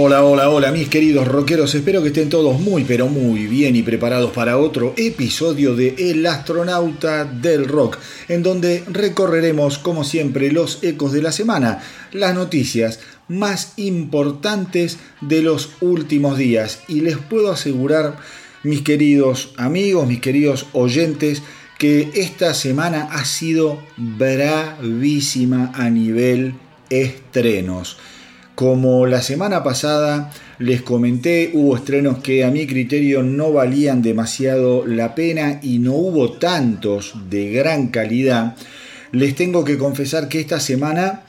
Hola, hola, hola, mis queridos rockeros. Espero que estén todos muy, pero muy bien y preparados para otro episodio de El astronauta del rock, en donde recorreremos, como siempre, los ecos de la semana, las noticias más importantes de los últimos días. Y les puedo asegurar, mis queridos amigos, mis queridos oyentes, que esta semana ha sido bravísima a nivel estrenos. Como la semana pasada les comenté, hubo estrenos que a mi criterio no valían demasiado la pena y no hubo tantos de gran calidad. Les tengo que confesar que esta semana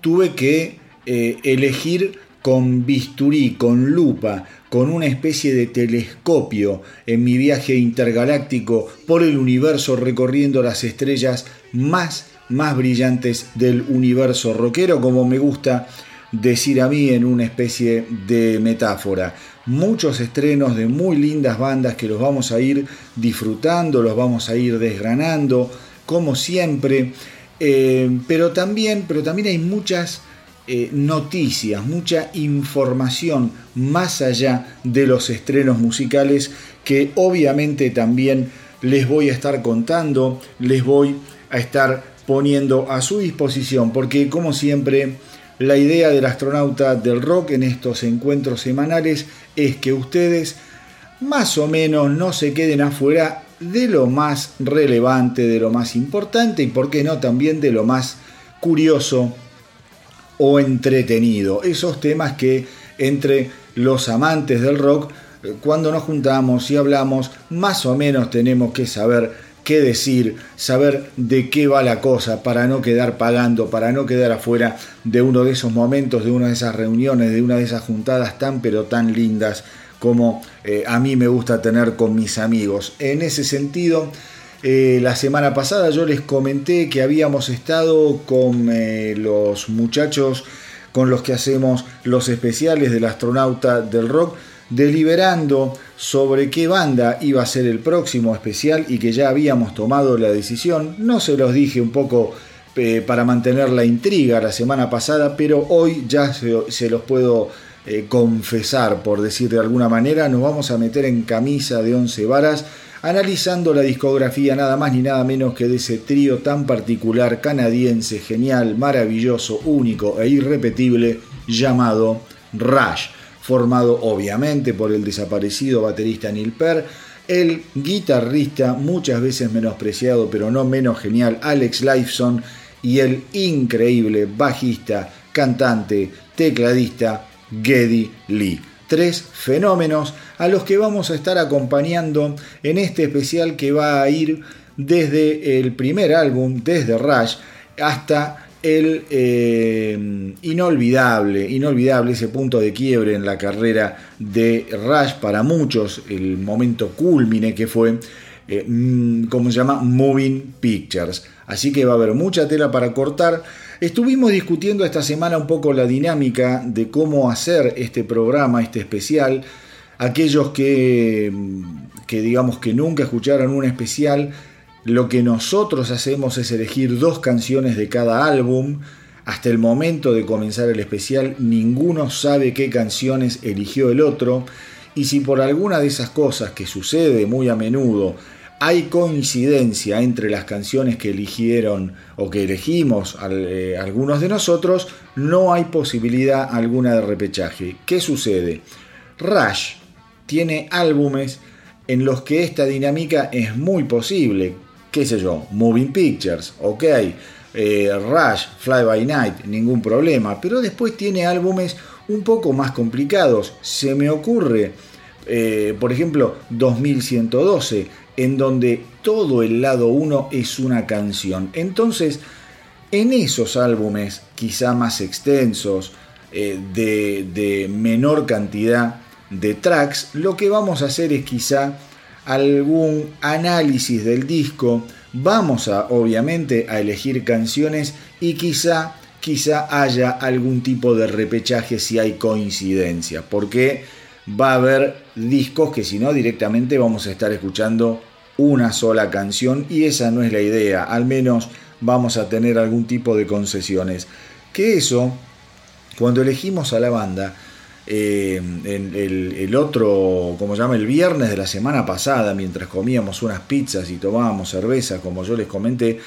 tuve que eh, elegir con bisturí, con lupa, con una especie de telescopio en mi viaje intergaláctico por el universo recorriendo las estrellas más, más brillantes del universo rockero, como me gusta decir a mí en una especie de metáfora. Muchos estrenos de muy lindas bandas que los vamos a ir disfrutando, los vamos a ir desgranando, como siempre. Eh, pero, también, pero también hay muchas eh, noticias, mucha información más allá de los estrenos musicales que obviamente también les voy a estar contando, les voy a estar poniendo a su disposición, porque como siempre la idea del astronauta del rock en estos encuentros semanales es que ustedes más o menos no se queden afuera de lo más relevante, de lo más importante y, por qué no, también de lo más curioso o entretenido. Esos temas que entre los amantes del rock, eh, cuando nos juntamos y hablamos, más o menos tenemos que saber qué decir, saber de qué va la cosa para no quedar pagando, para no quedar afuera de uno de esos momentos, de una de esas reuniones, de una de esas juntadas tan pero tan lindas como eh, a mí me gusta tener con mis amigos. En ese sentido, eh, la semana pasada yo les comenté que habíamos estado con eh, los muchachos con los que hacemos los especiales del astronauta del rock, deliberando sobre qué banda iba a ser el próximo especial y que ya habíamos tomado la decisión. No se los dije un poco eh, para mantener la intriga la semana pasada, pero hoy ya se, los puedo eh, confesar, por decir de alguna manera. Nos vamos a meter en camisa de once varas analizando la discografía nada más ni nada menos que de ese trío tan particular, canadiense, genial, maravilloso, único e irrepetible llamado Rush formado obviamente por el desaparecido baterista Neil Peart, el guitarrista muchas veces menospreciado pero no menos genial Alex Lifeson y el increíble bajista, cantante, tecladista Geddy Lee. Tres fenómenos a los que vamos a estar acompañando en este especial que va a ir desde el primer álbum, desde Rush, hasta el eh, inolvidable, inolvidable ese punto de quiebre en la carrera de Rush para muchos, el momento culmine que fue, eh, mm, como se llama, Moving Pictures. Así que va a haber mucha tela para cortar. Estuvimos discutiendo esta semana un poco la dinámica de cómo hacer este programa, este especial. Aquellos que, que digamos que nunca escucharon un especial, lo que nosotros hacemos es elegir dos canciones de cada álbum. Hasta el momento de comenzar el especial, ninguno sabe qué canciones eligió el otro. Y si por alguna de esas cosas que sucede muy a menudo hay coincidencia entre las canciones que eligieron o que elegimos eh, algunos de nosotros, no hay posibilidad alguna de repechaje. ¿Qué sucede? Rush tiene álbumes en los que esta dinámica es muy posible qué sé yo, Moving Pictures, ok, eh, Rush, Fly By Night, ningún problema, pero después tiene álbumes un poco más complicados. Se me ocurre, eh, por ejemplo, 2112, en donde todo el lado 1 es una canción. Entonces, en esos álbumes, quizá más extensos, eh, de, de menor cantidad de tracks, lo que vamos a hacer es quizá algún análisis del disco, vamos a obviamente a elegir canciones y quizá quizá haya algún tipo de repechaje si hay coincidencia, porque va a haber discos que si no directamente vamos a estar escuchando una sola canción y esa no es la idea, al menos vamos a tener algún tipo de concesiones. Que eso, cuando elegimos a la banda, eh, el, otro, como se llama, el viernes de la semana pasada, mientras comíamos unas pizzas y tomábamos cerveza, como yo les comenté,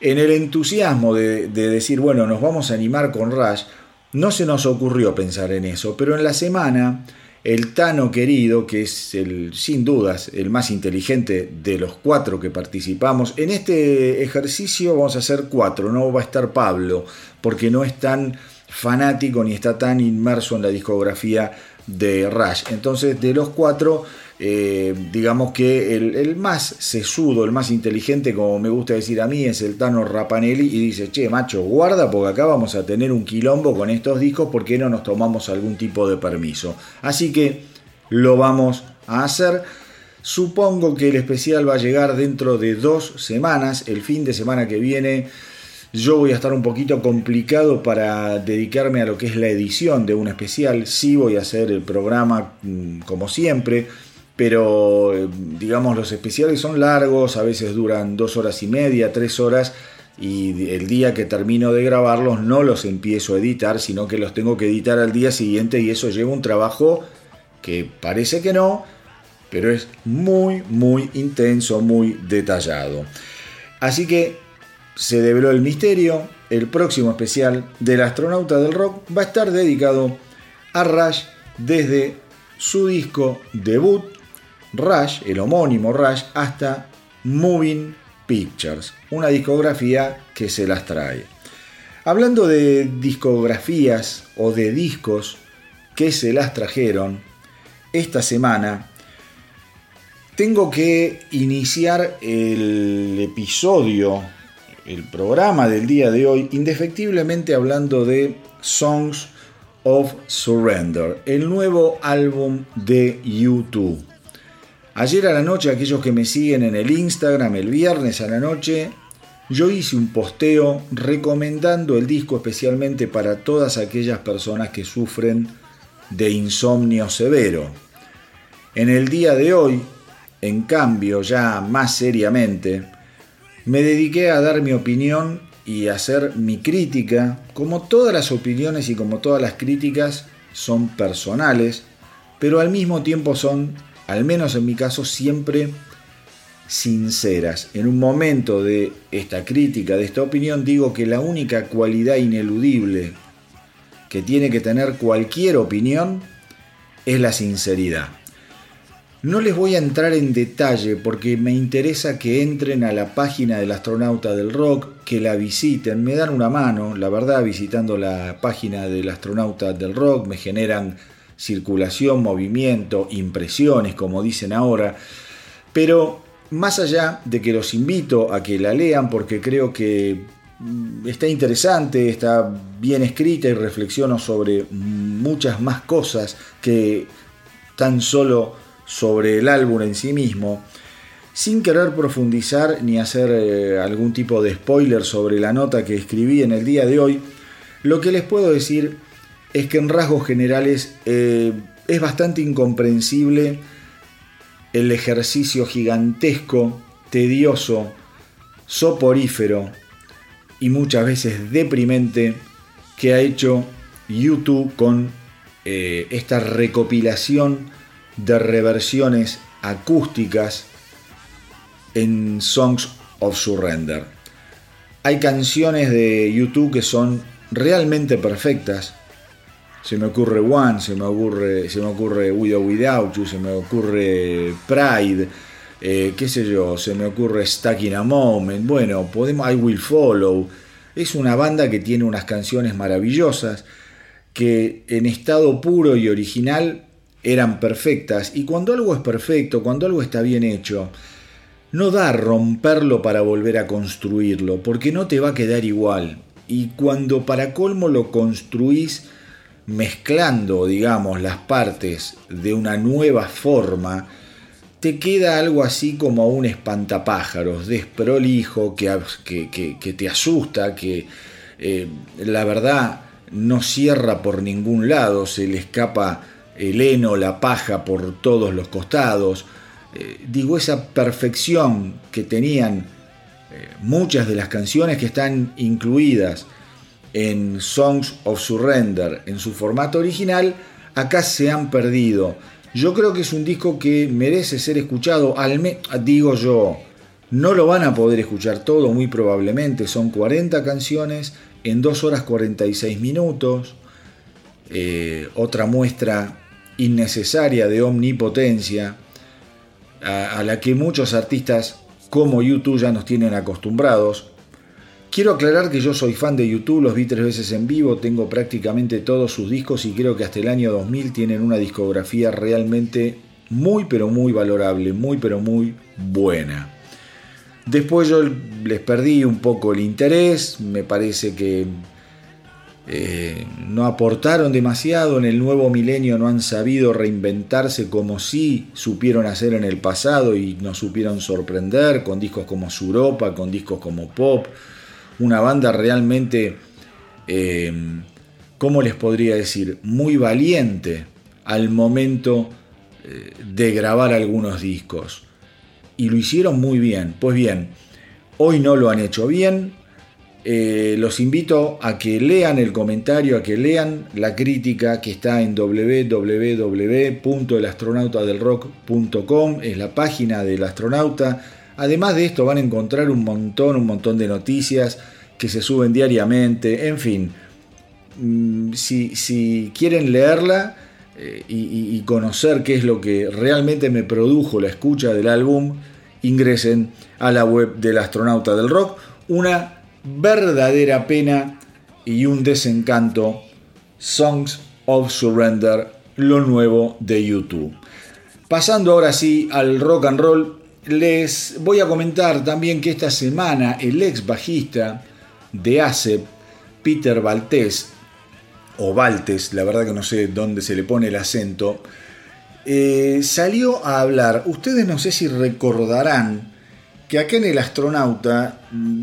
en el entusiasmo de, de decir, bueno, nos vamos a animar con Rush, no se nos ocurrió pensar en eso, pero en la semana el Tano querido, que es el, sin dudas el más inteligente de los cuatro que participamos, en este ejercicio vamos a hacer cuatro, no va a estar Pablo, porque no es tan fanático ni está tan inmerso en la discografía de Rush. Entonces, de los cuatro, eh, digamos que el, más sesudo, el más inteligente, como me gusta decir a mí, es el Tano Rapanelli y dice, che, macho, guarda porque acá vamos a tener un quilombo con estos discos, ¿por qué no nos tomamos algún tipo de permiso? Así que lo vamos a hacer. Supongo que el especial va a llegar dentro de dos semanas, el fin de semana que viene yo voy a estar un poquito complicado para dedicarme a lo que es la edición de un especial. Sí voy a hacer el programa mm, como siempre, pero eh, digamos los especiales son largos, a veces duran dos horas y media, tres horas. Y el día que termino de grabarlos no los empiezo a editar, sino que los tengo que editar al día siguiente y eso lleva un trabajo que parece que no, pero es muy, muy intenso, muy detallado. Así que se develó el misterio, el próximo especial del astronauta del rock va a estar dedicado a Rush desde su disco debut, Rush, el homónimo Rush, hasta Moving Pictures, una discografía que se las trae. Hablando de discografías o de discos que se las trajeron, esta semana tengo que iniciar el episodio el programa del día de hoy, indefectiblemente hablando de Songs of Surrender, el nuevo álbum de YouTube. Ayer a la noche, aquellos que me siguen en el Instagram, el viernes a la noche, yo hice un posteo recomendando el disco especialmente para todas aquellas personas que sufren de insomnio severo. En el día de hoy, en cambio, ya más seriamente, me dediqué a dar mi opinión y hacer mi crítica, como todas las opiniones y como todas las críticas son personales, pero al mismo tiempo son, al menos en mi caso, siempre sinceras. En un momento de esta crítica, de esta opinión, digo que la única cualidad ineludible que tiene que tener cualquier opinión es la sinceridad. No les voy a entrar en detalle porque me interesa que entren a la página del astronauta del rock, que la visiten, me dan una mano, la verdad visitando la página del astronauta del rock me generan circulación, movimiento, impresiones, como dicen ahora, pero más allá de que los invito a que la lean porque creo que mm, está interesante, está bien escrita y reflexiono sobre muchas más cosas que tan solo sobre el álbum en sí mismo, sin querer profundizar ni hacer eh, algún tipo de spoiler sobre la nota que escribí en el día de hoy, lo que les puedo decir es que en rasgos generales eh, es bastante incomprensible el ejercicio gigantesco, tedioso, soporífero y muchas veces deprimente que ha hecho YouTube con eh, esta recopilación de reversiones acústicas en Songs of Surrender. Hay canciones de YouTube que son realmente perfectas. Se me ocurre One, se me ocurre, se me ocurre Without You, se me ocurre Pride, eh, qué sé yo, se me ocurre Stuck in a Moment. Bueno, podemos, I Will Follow. Es una banda que tiene unas canciones maravillosas que en estado puro y original eran perfectas y cuando algo es perfecto, cuando algo está bien hecho, no da romperlo para volver a construirlo, porque no te va a quedar igual. Y cuando para colmo lo construís mezclando, digamos, las partes de una nueva forma, te queda algo así como un espantapájaros, desprolijo, que, que, que, te asusta, que eh, la verdad no cierra por ningún lado, se le escapa el heno, la paja por todos los costados. Eh, digo, esa perfección que tenían eh, muchas de las canciones que están incluidas en Songs of Surrender en su formato original, acá se han perdido. Yo creo que es un disco que merece ser escuchado, al digo yo, no lo van a poder escuchar todo muy probablemente, son 40 canciones en 2 horas 46 minutos, eh, otra muestra innecesaria de omnipotencia a, la que muchos artistas como YouTube ya nos tienen acostumbrados. Quiero aclarar que yo soy fan de YouTube, los vi tres veces en vivo, tengo prácticamente todos sus discos y creo que hasta el año 2000 tienen una discografía realmente muy pero muy valorable, muy pero muy buena. Después yo les perdí un poco el interés, me parece que eh, no aportaron demasiado, en el nuevo milenio no han sabido reinventarse como sí supieron hacer en el pasado y nos supieron sorprender con discos como Suropa, con discos como Pop una banda realmente, eh, ¿cómo les podría decir? Muy valiente al momento eh, de grabar algunos discos. Y lo hicieron muy bien. Pues bien, hoy no lo han hecho bien. Eh, los invito a que lean el comentario, a que lean la crítica que está en www.elastronautadelrock.com, es la página del astronauta Además de esto van a encontrar un montón, un montón de noticias que se suben diariamente, en fin. Mm, si, quieren leerla eh, y, conocer qué es lo que realmente me produjo la escucha del álbum, ingresen a la web del astronauta del rock. Una verdadera pena y un desencanto. Songs of Surrender, lo nuevo de YouTube. Pasando ahora sí al rock and roll, les voy a comentar también que esta semana el ex bajista de ACEP, Peter Valtés, o Valtes, la verdad que no sé dónde se le pone el acento, eh, salió a hablar. Ustedes no sé si recordarán que acá en el astronauta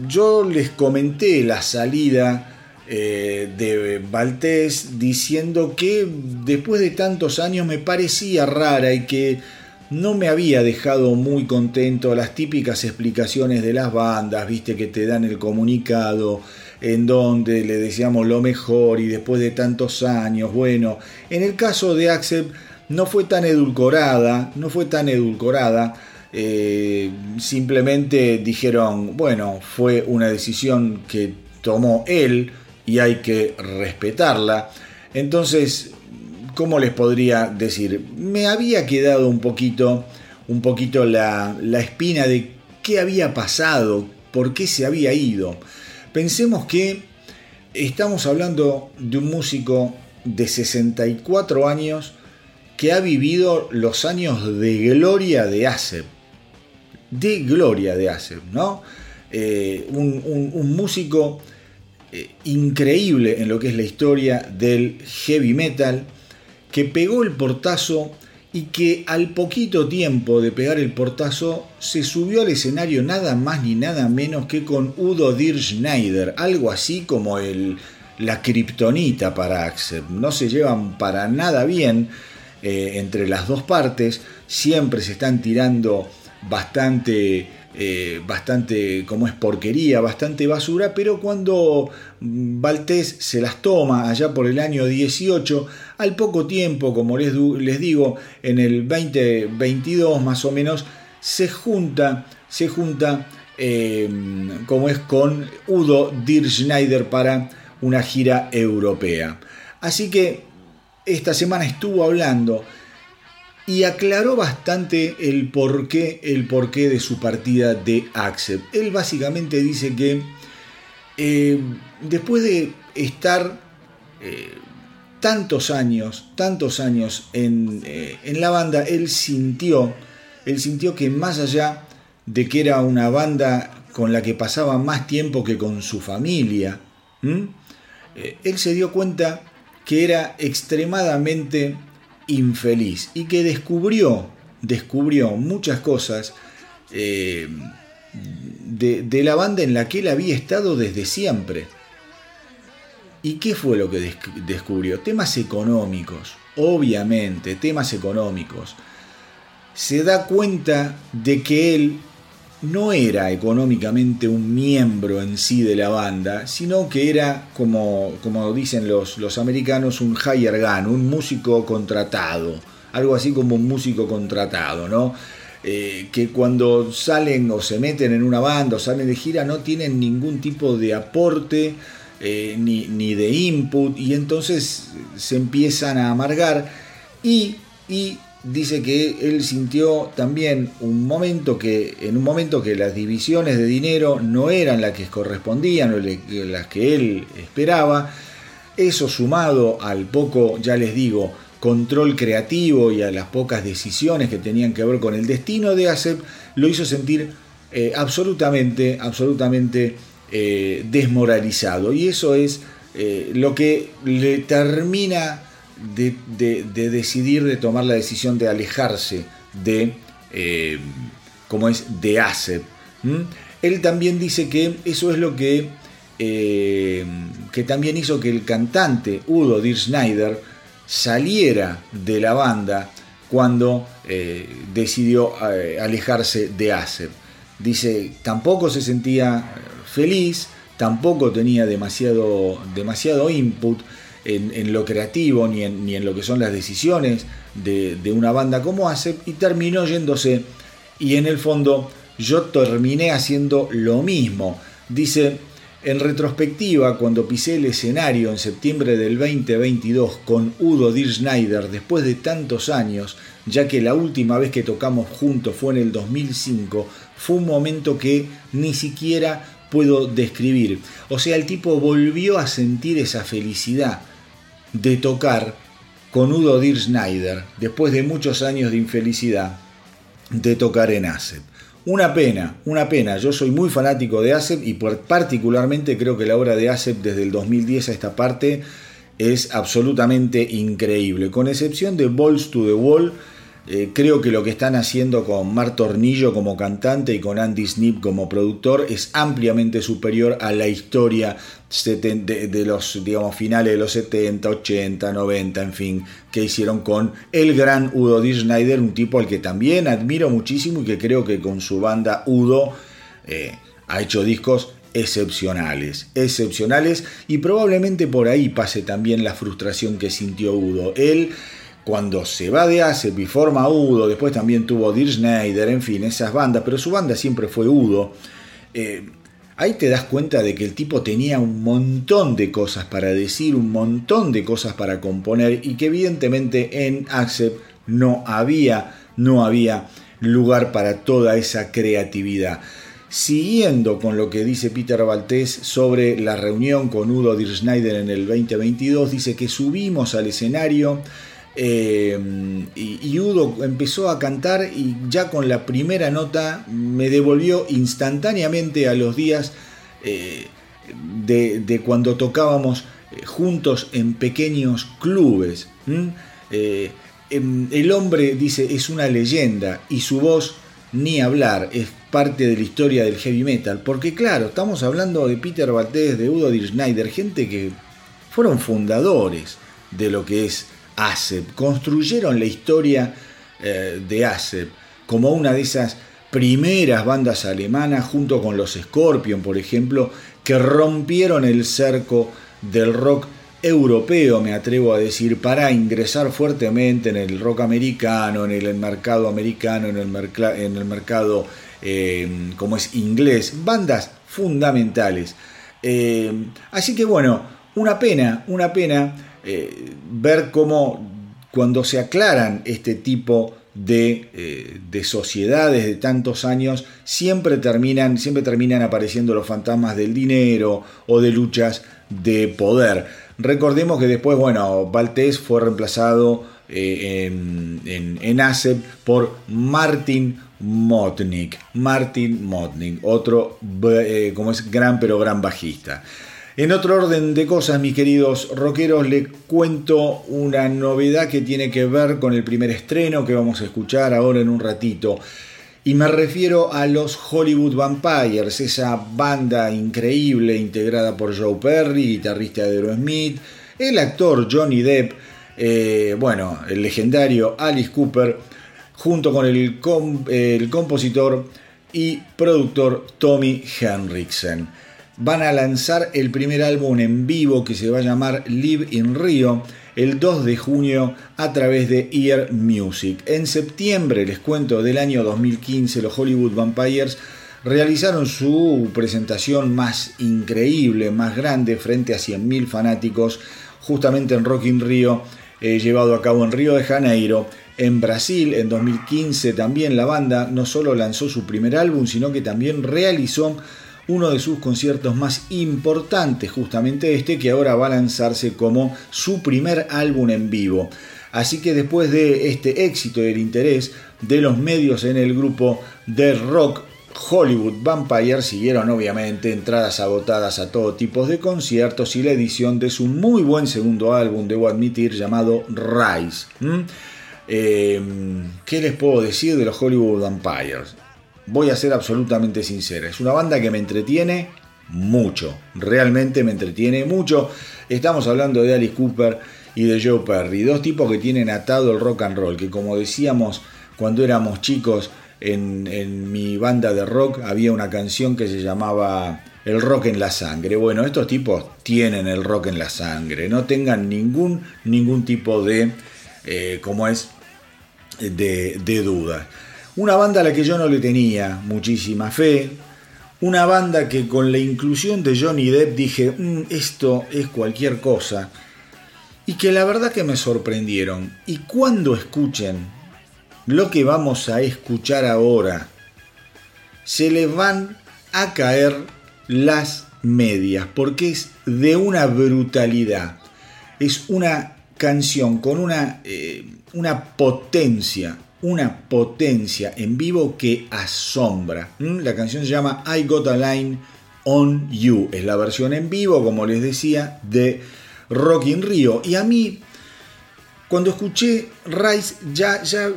yo les comenté la salida eh, de Valtés diciendo que después de tantos años me parecía rara y que no me había dejado muy contento las típicas explicaciones de las bandas, viste que te dan el comunicado en donde le decíamos lo mejor y después de tantos años, bueno, en el caso de Axel no fue tan edulcorada, no fue tan edulcorada, eh, simplemente dijeron, bueno, fue una decisión que tomó él y hay que respetarla. Entonces, ¿cómo les podría decir? Me había quedado un poquito, un poquito la, espina de qué había pasado, por qué se había ido. Pensemos que estamos hablando de un músico de 64 años que ha vivido los años de gloria de ASEP. De gloria de ASEP, ¿no? Eh, un, músico eh, increíble en lo que es la historia del heavy metal que pegó el portazo y que al poquito tiempo de pegar el portazo se subió al escenario nada más ni nada menos que con Udo Dir Schneider, algo así como el, la kriptonita para Axel. No se llevan para nada bien eh, entre las dos partes, siempre se están tirando bastante eh, bastante, como es porquería, bastante basura, pero cuando Valtés se las toma allá por el año 18, al poco tiempo, como les, les digo, en el 2022 más o menos, se junta, se junta em, como es con Udo Dir Schneider para una gira europea. Así que esta semana estuvo hablando y aclaró bastante el porqué, el porqué de su partida de Axel. Él básicamente dice que eh, después de estar eh, tantos años, tantos años eh, en, la banda, él sintió, él sintió que más allá de que era una banda con la que pasaba más tiempo que con su familia, él se dio cuenta que era extremadamente infeliz y que descubrió, descubrió muchas cosas eh, de, la banda en la que él había estado desde siempre. ¿Y qué fue lo que descubrió? Temas económicos, obviamente, temas económicos. Se da cuenta de que él no era económicamente un miembro en sí de la banda, sino que era, como, como dicen los, los americanos, un higher gun, un músico contratado, algo así como un músico contratado, ¿no? Eh, que cuando salen o se meten en una banda o salen de gira no tienen ningún tipo de aporte eh, ni, ni, de input y entonces se empiezan a amargar y, y dice que él sintió también un momento que en un momento que las divisiones de dinero no eran las que correspondían o las que él esperaba eso sumado al poco ya les digo control creativo y a las pocas decisiones que tenían que ver con el destino de ASEP, lo hizo sentir eh, absolutamente, absolutamente eh, desmoralizado. Y eso es eh, lo que le termina de, decidir, de tomar la decisión de alejarse de, como es, de. Él también dice que eso es lo que, que también hizo que el cantante Udo Dir Schneider saliera de la banda cuando eh, decidió eh, alejarse de Acer. Dice, tampoco se sentía feliz, tampoco tenía demasiado, demasiado input en, lo creativo ni en, ni en, lo que son las decisiones de, de una banda como Acer y terminó yéndose y en el fondo yo terminé haciendo lo mismo. Dice, en retrospectiva, cuando pisé el escenario en septiembre del 2022 con Udo Dir Schneider después de tantos años, ya que la última vez que tocamos juntos fue en el 2005, fue un momento que ni siquiera puedo describir. O sea, el tipo volvió a sentir esa felicidad de tocar con Udo Dir Schneider después de muchos años de infelicidad de tocar en ASEP. Una pena, una pena. Yo soy muy fanático de ASEP y particularmente creo que la obra de ASEP desde el 2010 a esta parte es absolutamente increíble. Con excepción de Balls to the Wall, eh, creo que lo que están haciendo con Mar Tornillo como cantante y con Andy Snip como productor es ampliamente superior a la historia de, los digamos, finales de los 70, 80, 90, en fin, que hicieron con el gran Udo D. Schneider, un tipo al que también admiro muchísimo y que creo que con su banda Udo eh, ha hecho discos excepcionales, excepcionales y probablemente por ahí pase también la frustración que sintió Udo. Él cuando se va de ASEP y forma Udo, después también tuvo Dir Schneider, en fin, esas bandas, pero su banda siempre fue Udo. Eh, ahí te das cuenta de que el tipo tenía un montón de cosas para decir, un montón de cosas para componer y que evidentemente en ASEP no había, no había lugar para toda esa creatividad. Siguiendo con lo que dice Peter Valtés sobre la reunión con Udo Dir Schneider en el 2022, dice que subimos al escenario eh, y, Udo empezó a cantar y ya con la primera nota me devolvió instantáneamente a los días eh, de, cuando tocábamos eh, juntos en pequeños clubes. Em, el hombre dice es una leyenda y su voz ni hablar, es parte de la historia del heavy metal, porque claro, estamos hablando de Peter Valdés, de Udo Dir Schneider, gente que fueron fundadores de lo que es ASEP, construyeron la historia eh, de ASEP como una de esas primeras bandas alemanas junto con los Scorpion, por ejemplo, que rompieron el cerco del rock europeo, me atrevo a decir, para ingresar fuertemente en el rock americano, en el mercado americano, en el, mercado eh, como es inglés, bandas fundamentales. Eh, así que bueno, una pena, una pena eh, ver cómo cuando se aclaran este tipo de, eh, de, sociedades de tantos años, siempre terminan, siempre terminan apareciendo los fantasmas del dinero o de luchas de poder. Recordemos que después, bueno, Valtés fue reemplazado eh, en, en, en ASEP por Martin Motnik. Martin Motnik, otro como es gran pero gran bajista. En otro orden de cosas, mis queridos rockeros, les cuento una novedad que tiene que ver con el primer estreno que vamos a escuchar ahora en un ratito. Y me refiero a los Hollywood Vampires, esa banda increíble integrada por Joe Perry, guitarrista de Aerosmith, el actor Johnny Depp, eh, bueno, el legendario Alice Cooper, junto con el, el compositor y productor Tommy Henriksen. Van a lanzar el primer álbum en vivo que se va a llamar Live in Rio el 2 de junio a través de Ear Music. En septiembre, les cuento, del año 2015, los Hollywood Vampires realizaron su presentación más increíble, más grande, frente a 100.000 fanáticos, justamente en Rock in Rio, eh, llevado a cabo en Río de Janeiro. En Brasil, en 2015, también la banda no solo lanzó su primer álbum, sino que también realizó uno de sus conciertos más importantes, justamente este, que ahora va a lanzarse como su primer álbum en vivo. Así que después de este éxito y el interés de los medios en el grupo de rock Hollywood Vampire siguieron obviamente entradas agotadas a todo tipo de conciertos y la edición de su muy buen segundo álbum, debo admitir, llamado Rise. Em, ¿Qué les puedo decir de los Hollywood Vampires? Voy a ser absolutamente sincero, es una banda que me entretiene mucho, realmente me entretiene mucho. Estamos hablando de Alice Cooper y de Joe Perry, dos tipos que tienen atado el rock and roll, que como decíamos cuando éramos chicos, en, mi banda de rock había una canción que se llamaba El rock en la sangre. Bueno, estos tipos tienen el rock en la sangre, no tengan ningún, ningún tipo de, eh, como es, de, de duda. Una banda a la que yo no le tenía muchísima fe, una banda que con la inclusión de Johnny Depp dije, mm, esto es cualquier cosa, y que la verdad que me sorprendieron. Y cuando escuchen lo que vamos a escuchar ahora, se le van a caer las medias, porque es de una brutalidad. Es una canción con una, eh, una potencia, una potencia en vivo que asombra. ¿Mm? La canción se llama I Got a Line on You. Es la versión en vivo, como les decía, de Rock in Rio. Y a mí, cuando escuché Rise, ya, ya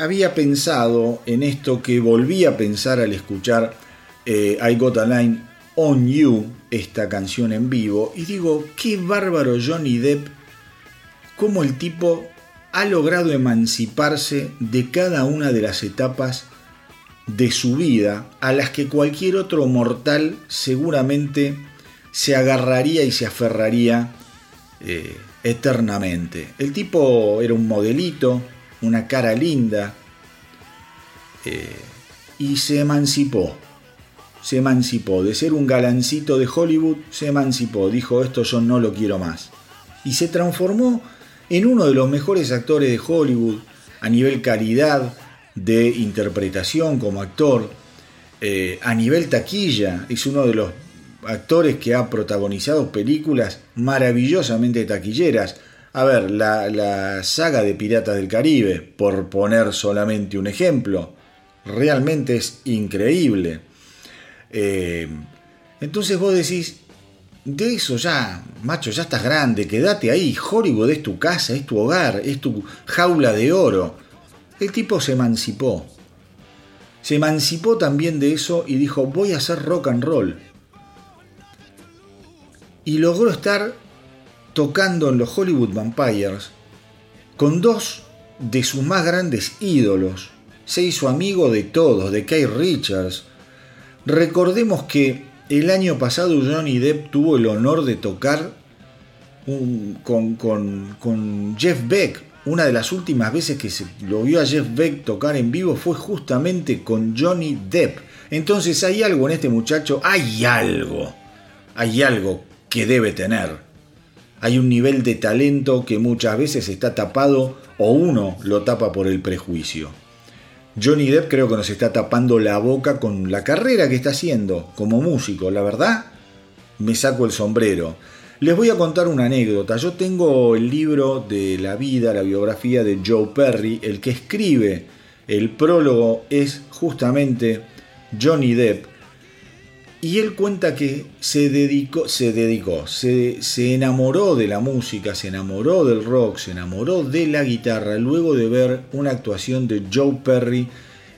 había pensado en esto que volví a pensar al escuchar eh, I Got a Line on You, esta canción en vivo, y digo, qué bárbaro Johnny Depp, cómo el tipo ha logrado emanciparse de cada una de las etapas de su vida a las que cualquier otro mortal seguramente se agarraría y se aferraría eh, eternamente. El tipo era un modelito, una cara linda, eh, y se emancipó. Se emancipó. De ser un galancito de Hollywood, se emancipó. Dijo, esto yo no lo quiero más. Y se transformó en uno de los mejores actores de Hollywood a nivel calidad de interpretación como actor, eh, a nivel taquilla. Es uno de los actores que ha protagonizado películas maravillosamente taquilleras. A ver, la, saga de Piratas del Caribe, por poner solamente un ejemplo, realmente es increíble. Eh, entonces vos decís, de eso ya, macho, ya estás grande, quédate ahí, Hollywood es tu casa, es tu hogar, es tu jaula de oro. El tipo se emancipó. Se emancipó también de eso y dijo, voy a hacer rock and roll. Y logró estar tocando en los Hollywood Vampires con dos de sus más grandes ídolos. Se hizo amigo de todos, de Kay Richards. Recordemos que el año pasado Johnny Depp tuvo el honor de tocar con, con, Jeff Beck. Una de las últimas veces que se lo vio a Jeff Beck tocar en vivo fue justamente con Johnny Depp. Entonces hay algo en este muchacho, hay algo, hay algo que debe tener. Hay un nivel de talento que muchas veces está tapado o uno lo tapa por el prejuicio. Johnny Depp creo que nos está tapando la boca con la carrera que está haciendo como músico. La verdad, me saco el sombrero. Les voy a contar una anécdota. Yo tengo el libro de la vida, la biografía de Joe Perry. El que escribe el prólogo es justamente Johnny Depp. Y él cuenta que se dedicó, se dedicó, se, se, enamoró de la música, se enamoró del rock, se enamoró de la guitarra luego de ver una actuación de Joe Perry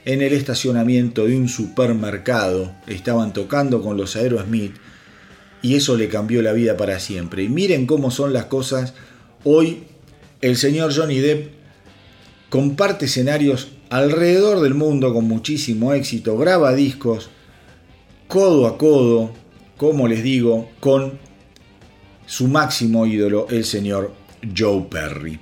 en el estacionamiento de un supermercado. Estaban tocando con los Aerosmith y eso le cambió la vida para siempre. Y miren cómo son las cosas. Hoy el señor Johnny Depp comparte escenarios alrededor del mundo con muchísimo éxito, graba discos codo a codo, como les digo, con su máximo ídolo, el señor Joe Perry.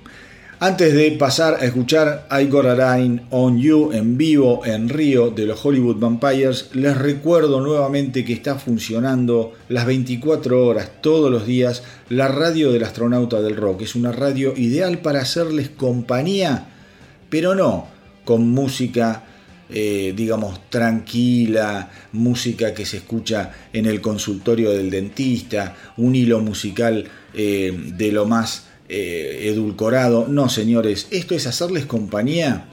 Antes de pasar a escuchar I Got a Line on You en vivo en Río de los Hollywood Vampires, les recuerdo nuevamente que está funcionando las 24 horas todos los días la radio del astronauta del rock. Es una radio ideal para hacerles compañía, pero no con música eh, digamos, tranquila, música que se escucha en el consultorio del dentista, un hilo musical eh, de lo más eh, edulcorado. No, señores, esto es hacerles compañía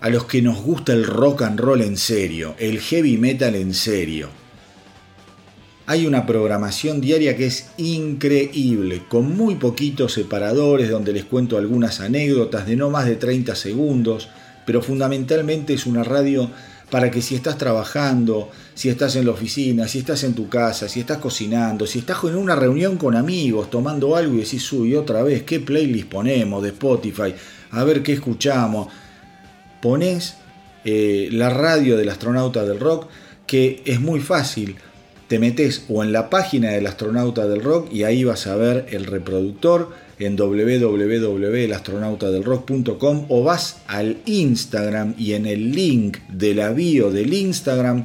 a los que nos gusta el rock and roll en serio, el heavy metal en serio. Hay una programación diaria que es increíble, con muy poquitos separadores donde les cuento algunas anécdotas de no más de 30 segundos, pero fundamentalmente es una radio para que si estás trabajando, si estás en la oficina, si estás en tu casa, si estás cocinando, si estás en una reunión con amigos tomando algo y decís, uy, otra vez, ¿qué playlist ponemos de Spotify? A ver qué escuchamos. Pones eh, la radio del astronauta del rock, que es muy fácil. Te metes o en la página del astronauta del rock y ahí vas a ver el reproductor en www.elastronautadelrock.com o vas al Instagram y en el link de la bio del Instagram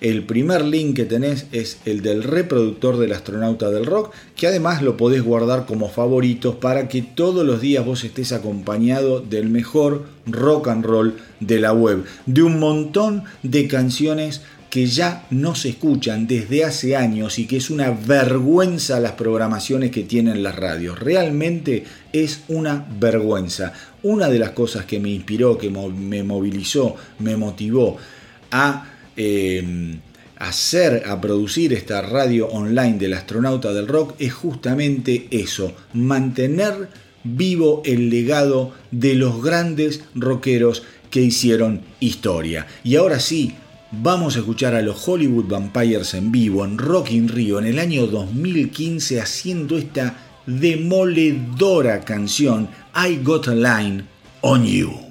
el primer link que tenés es el del reproductor del astronauta del rock, que además lo podés guardar como favoritos para que todos los días vos estés acompañado del mejor rock and roll de la web, de un montón de canciones que ya no se escuchan desde hace años y que es una vergüenza las programaciones que tienen las radios. Realmente es una vergüenza. Una de las cosas que me inspiró, que me movilizó, me motivó a em, hacer, a producir esta radio online del astronauta del rock es justamente eso, mantener vivo el legado de los grandes rockeros que hicieron historia. Y ahora sí, Vamos a escuchar a los Hollywood Vampires en vivo en Rock in Rio en el año 2015 haciendo esta demoledora canción I Got a Line on You.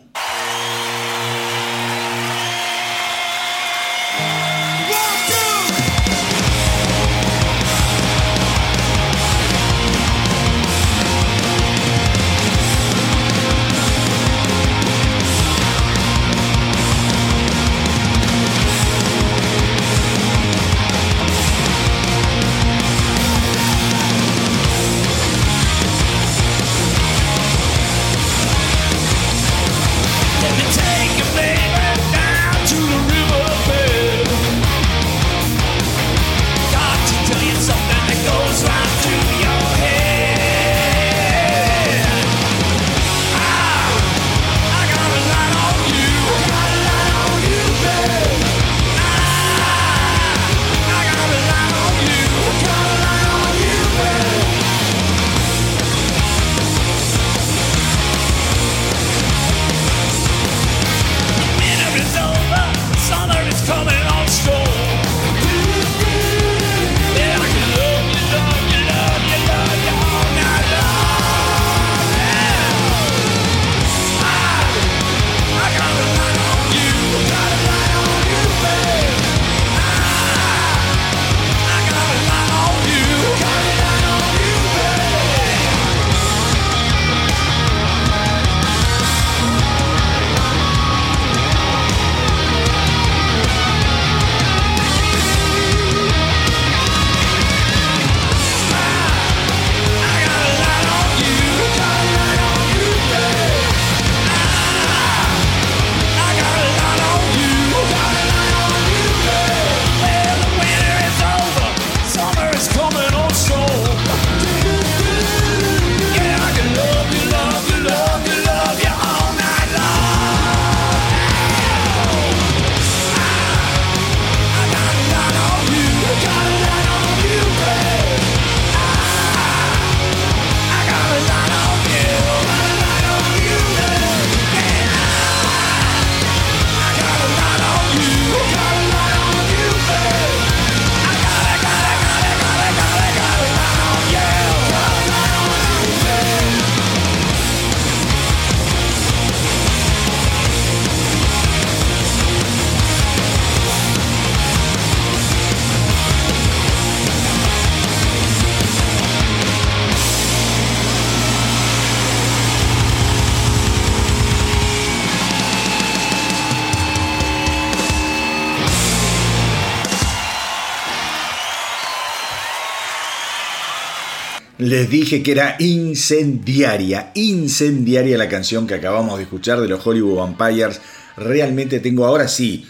Dije que era incendiaria, incendiaria la canción que acabamos de escuchar de los Hollywood Vampires. Realmente tengo ahora sí,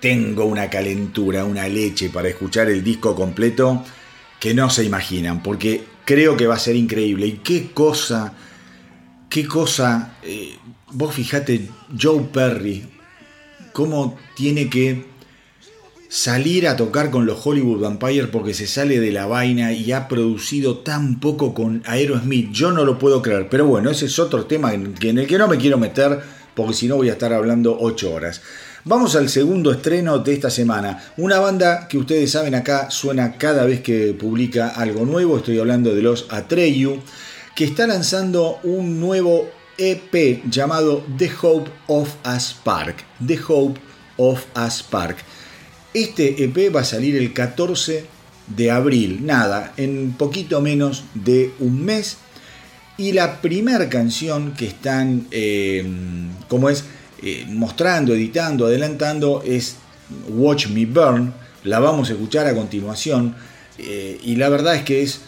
tengo una calentura, una leche para escuchar el disco completo que no se imaginan, porque creo que va a ser increíble. Y qué cosa, qué cosa, eh, vos fijate, Joe Perry, cómo tiene que salir a tocar con los Hollywood Vampires porque se sale de la vaina y ha producido tan poco con Aerosmith. Yo no lo puedo creer, pero bueno, ese es otro tema en el que no me quiero meter porque si no voy a estar hablando 8 horas. Vamos al segundo estreno de esta semana. Una banda que ustedes saben acá suena cada vez que publica algo nuevo. Estoy hablando de los Atreyu, que está lanzando un nuevo EP llamado The Hope of a Spark. The Hope of a Spark. Este EP va a salir el 14 de abril, nada, en poquito menos de un mes. Y la primera canción que están, eh, como es, eh, mostrando, editando, adelantando es Watch Me Burn. La vamos a escuchar a continuación. Eh, y la verdad es que es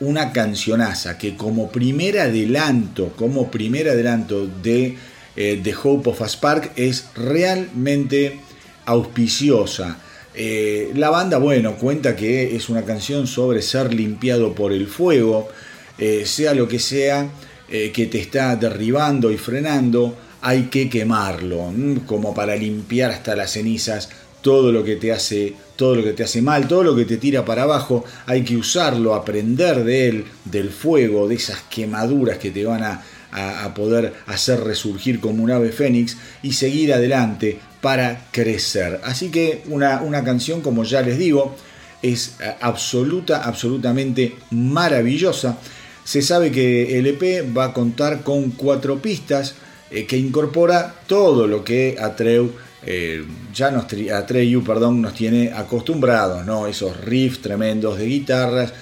una cancionaza que como primer adelanto, como primer adelanto de The Hope of a Spark es realmente auspiciosa. Eh, la banda, bueno, cuenta que es una canción sobre ser limpiado por el fuego, eh, sea lo que sea eh, que te está derribando y frenando, hay que quemarlo, como para limpiar hasta las cenizas todo lo que te hace todo lo que te hace mal, todo lo que te tira para abajo, hay que usarlo, aprender de él, del fuego, de esas quemaduras que te van a poder hacer resurgir como un ave fénix y seguir adelante para crecer. Así que una, una canción, como ya les digo, es eh, absoluta, absolutamente maravillosa. Se sabe que el EP va a contar con cuatro pistas eh, que incorpora todo lo que Atreu eh, ya nos Atreyu, perdón, nos tiene acostumbrados, ¿no? Esos riffs tremendos de guitarras,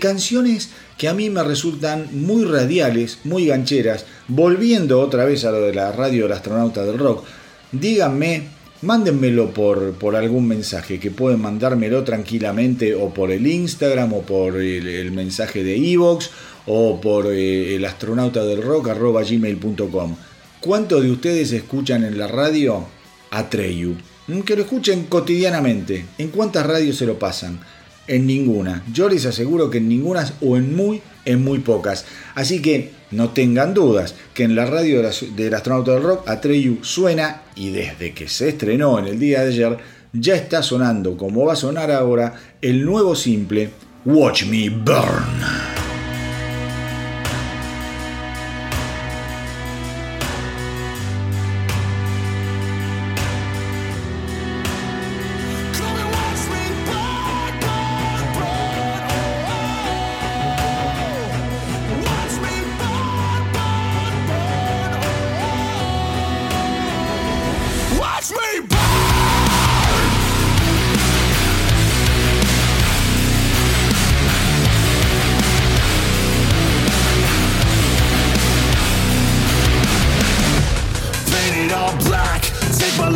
canciones que a mí me resultan muy radiales, muy gancheras, volviendo otra vez a lo de la radio del astronauta del rock, díganme, mándenmelo por, por algún mensaje, que pueden mandármelo tranquilamente o por el Instagram o por el, mensaje de Evox o por eh, el astronauta del rock arroba gmail.com. ¿Cuántos de ustedes escuchan en la radio Atreyu? Mm, que lo escuchen cotidianamente. ¿En cuántas radios se lo pasan? En ninguna. Yo les aseguro que en ninguna o en muy, en muy pocas. Así que no tengan dudas que en la radio del astronauta del rock Atreyu suena y desde que se estrenó en el día de ayer ya está sonando como va a sonar ahora el nuevo simple Watch Me Burn.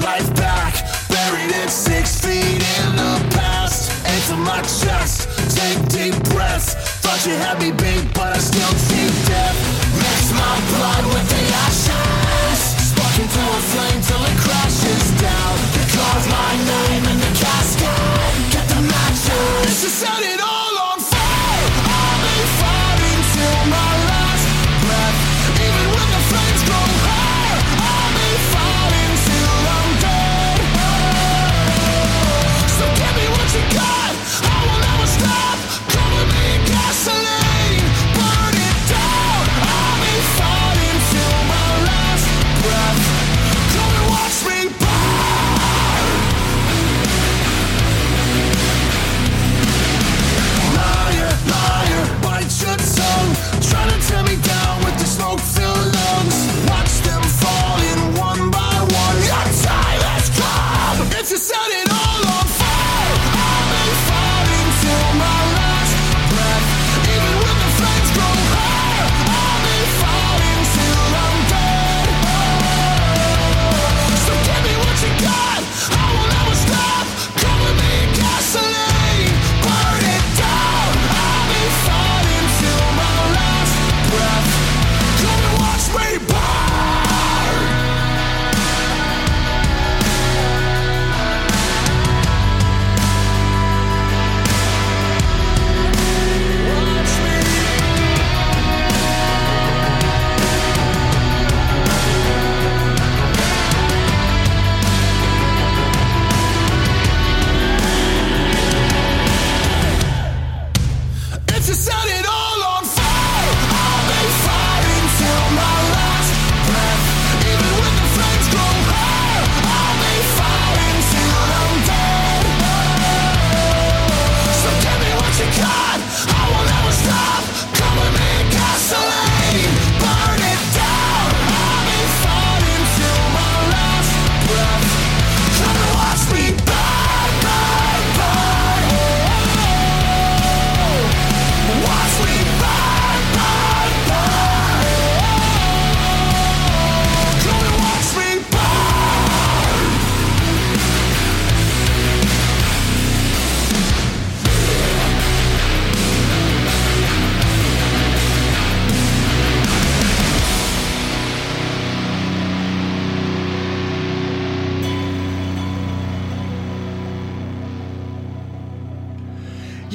life back. Buried it six feet in the past. Into my chest, take deep breaths. Thought you had me beat, but I still keep death. Mix my blood with the ashes. spark into a flame till it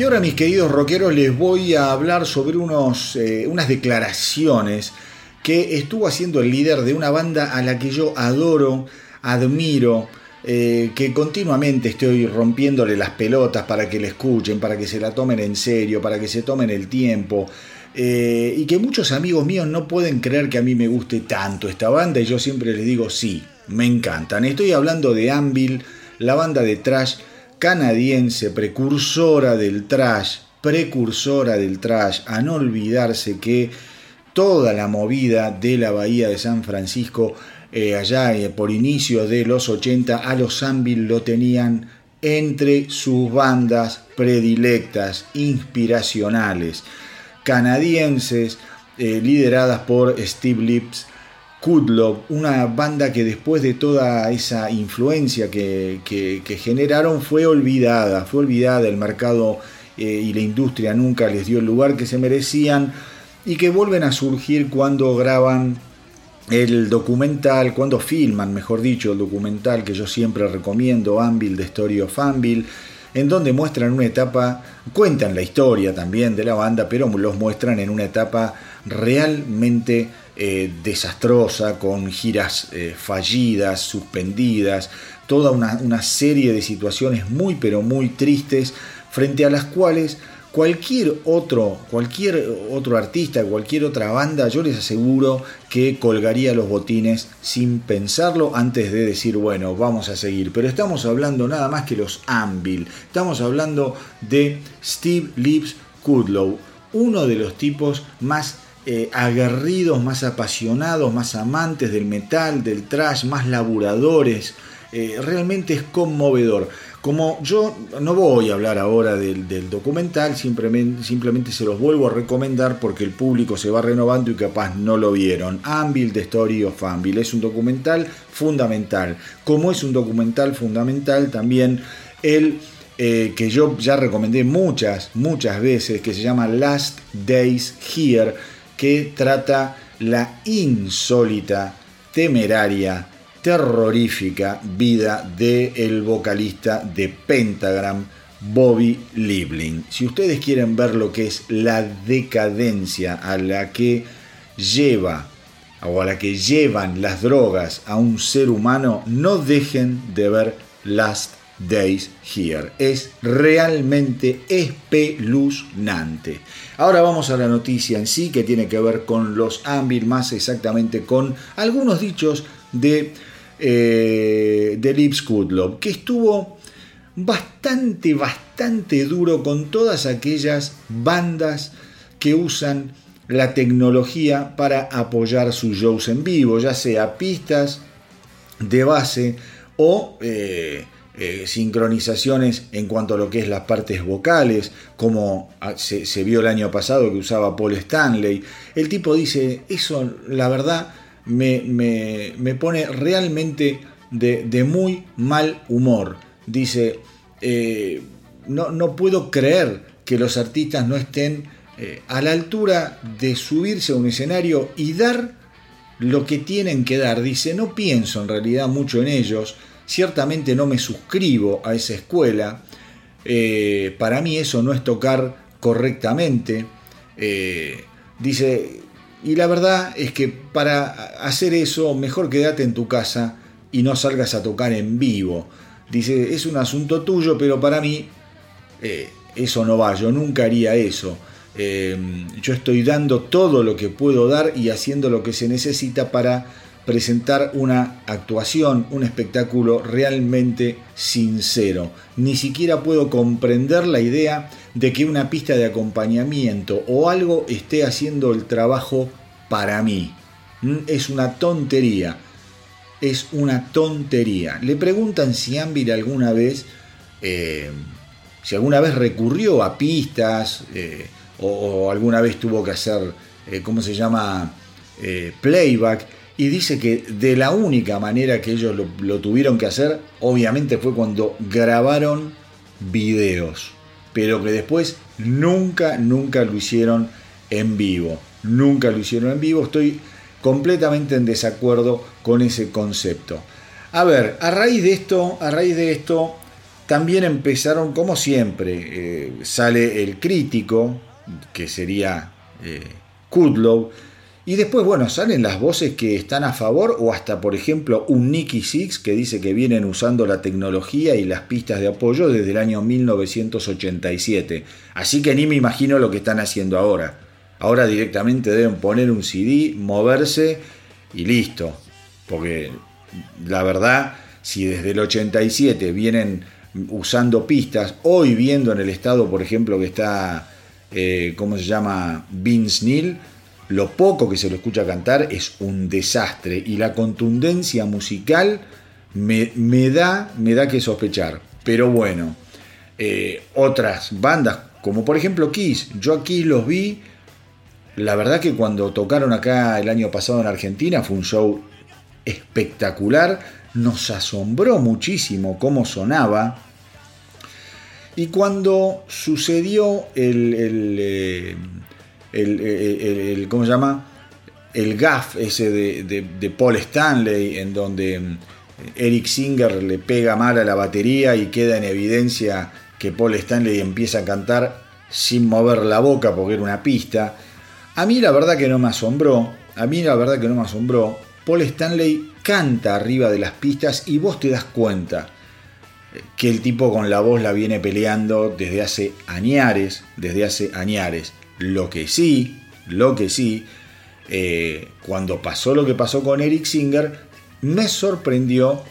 ahora mis queridos rockeros les voy a hablar sobre unos, eh, unas declaraciones que estuvo haciendo el líder de una banda a la que yo adoro, admiro, eh, que continuamente estoy rompiéndole las pelotas para que le escuchen, para que se la tomen en serio, para que se tomen el tiempo. Eh, y que muchos amigos míos no pueden creer que a mí me guste tanto esta banda y yo siempre les digo sí, me encantan. Estoy hablando de Anvil, la banda de trash canadiense, precursora del trash, precursora del trash, a no olvidarse que toda la movida de la bahía de San Francisco, eh, allá eh, por inicio de los 80, a los Anvil lo tenían entre sus bandas predilectas, inspiracionales, canadienses, eh, lideradas por Steve Lips, Kudlow, una banda que después de toda esa influencia que, generaron fue olvidada, fue olvidada, el mercado eh, y la industria nunca les dio el lugar que se merecían y que vuelven a surgir cuando graban el documental, cuando filman, mejor dicho, el documental que yo siempre recomiendo, Anvil, de Story of Anvil, en donde muestran una etapa, cuentan la historia también de la banda, pero los muestran en una etapa realmente eh, desastrosa, con giras eh, fallidas, suspendidas, toda una, una serie de situaciones muy pero muy tristes frente a las cuales cualquier otro, cualquier otro artista, cualquier otra banda, yo les aseguro que colgaría los botines sin pensarlo antes de decir, bueno, vamos a seguir. Pero estamos hablando nada más que los Anvil. Estamos hablando de Steve Lips Kudlow, uno de los tipos más eh, aguerridos, más apasionados, más amantes del metal, del trash, más laburadores. Eh, realmente es conmovedor. Como yo no voy a hablar ahora del, documental, simplemente, se los vuelvo a recomendar porque el público se va renovando y capaz no lo vieron. Anvil, The Story of Anvil, es un documental fundamental. Como es un documental fundamental también el eh, que yo ya recomendé muchas, muchas veces, que se llama Last Days Here que trata la insólita, temeraria, terrorífica vida del el vocalista de Pentagram, Bobby Liebling. Si ustedes quieren ver lo que es la decadencia a la que lleva o a la que llevan las drogas a un ser humano, no dejen de ver Last Days Here. Es realmente espeluznante. Ahora vamos a la noticia en sí que tiene que ver con los Anvil, más exactamente con algunos dichos de, eh, de Lips Kudlow, que estuvo bastante, bastante duro con todas aquellas bandas que usan la tecnología para apoyar sus shows en vivo, ya sea pistas de base o eh, eh, sincronizaciones en cuanto a lo que es las partes vocales, como ah, se, vio el año pasado que usaba Paul Stanley. El tipo dice, eso la verdad me, me, pone realmente de, muy mal humor. Dice, eh, no, no, puedo creer que los artistas no estén eh, a la altura de subirse a un escenario y dar lo que tienen que dar. Dice, no pienso en realidad mucho en ellos Ciertamente no me suscribo a esa escuela. Eh, para mí eso no es tocar correctamente. Eh, dice, y la verdad es que para hacer eso mejor quédate en tu casa y no salgas a tocar en vivo. Dice, es un asunto tuyo, pero para mí eh, eso no va, yo nunca haría eso. yo estoy dando todo lo que puedo dar y haciendo lo que se necesita para presentar una actuación, un espectáculo realmente sincero. Ni siquiera puedo comprender la idea de que una pista de acompañamiento o algo esté haciendo el trabajo para mí. Mm, es una tontería. Es una tontería. Le preguntan si Anvil alguna vez, eh, si alguna vez recurrió a pistas eh, o, alguna vez tuvo que hacer, eh, ¿cómo se llama? playback y dice que de la única manera que ellos lo, tuvieron que hacer, obviamente fue cuando grabaron videos, pero que después nunca, nunca lo hicieron en vivo. Nunca lo hicieron en vivo. Estoy completamente en desacuerdo con ese concepto. A ver, a raíz de esto, a raíz de esto, También empezaron, como siempre, eh, sale el crítico, que sería eh, Kudlow, y después, bueno, salen las voces que están a favor o hasta, por ejemplo, un Nicky Six que dice que vienen usando la tecnología y las pistas de apoyo desde el año 1987. Así que ni me imagino lo que están haciendo ahora. Ahora directamente deben poner un CD, moverse y listo. Porque la verdad, si desde el 87 vienen usando pistas, hoy viendo en el estado, por ejemplo, que está, eh, ¿cómo se llama? Vince Neil, lo poco que se lo escucha cantar es un desastre y la contundencia musical me, da, me da que sospechar. Pero bueno, eh, otras bandas, como por ejemplo Kiss, yo aquí los vi, la verdad que cuando tocaron acá el año pasado en Argentina fue un show espectacular, nos asombró muchísimo cómo sonaba. Y cuando sucedió el, el eh, el, ¿cómo se llama? El gaff ese de, Paul Stanley, en donde mm, Eric Singer le pega mal a la batería y queda en evidencia que Paul Stanley empieza a cantar sin mover la boca porque era una pista. A mí la verdad que no me asombró, a mí la verdad que no me asombró. Paul Stanley canta arriba de las pistas y vos te das cuenta que el tipo con la voz la viene peleando desde hace añares, desde hace añares. Lo que sí, lo que sí, eh, cuando pasó lo que pasó con Eric Singer, me sorprendió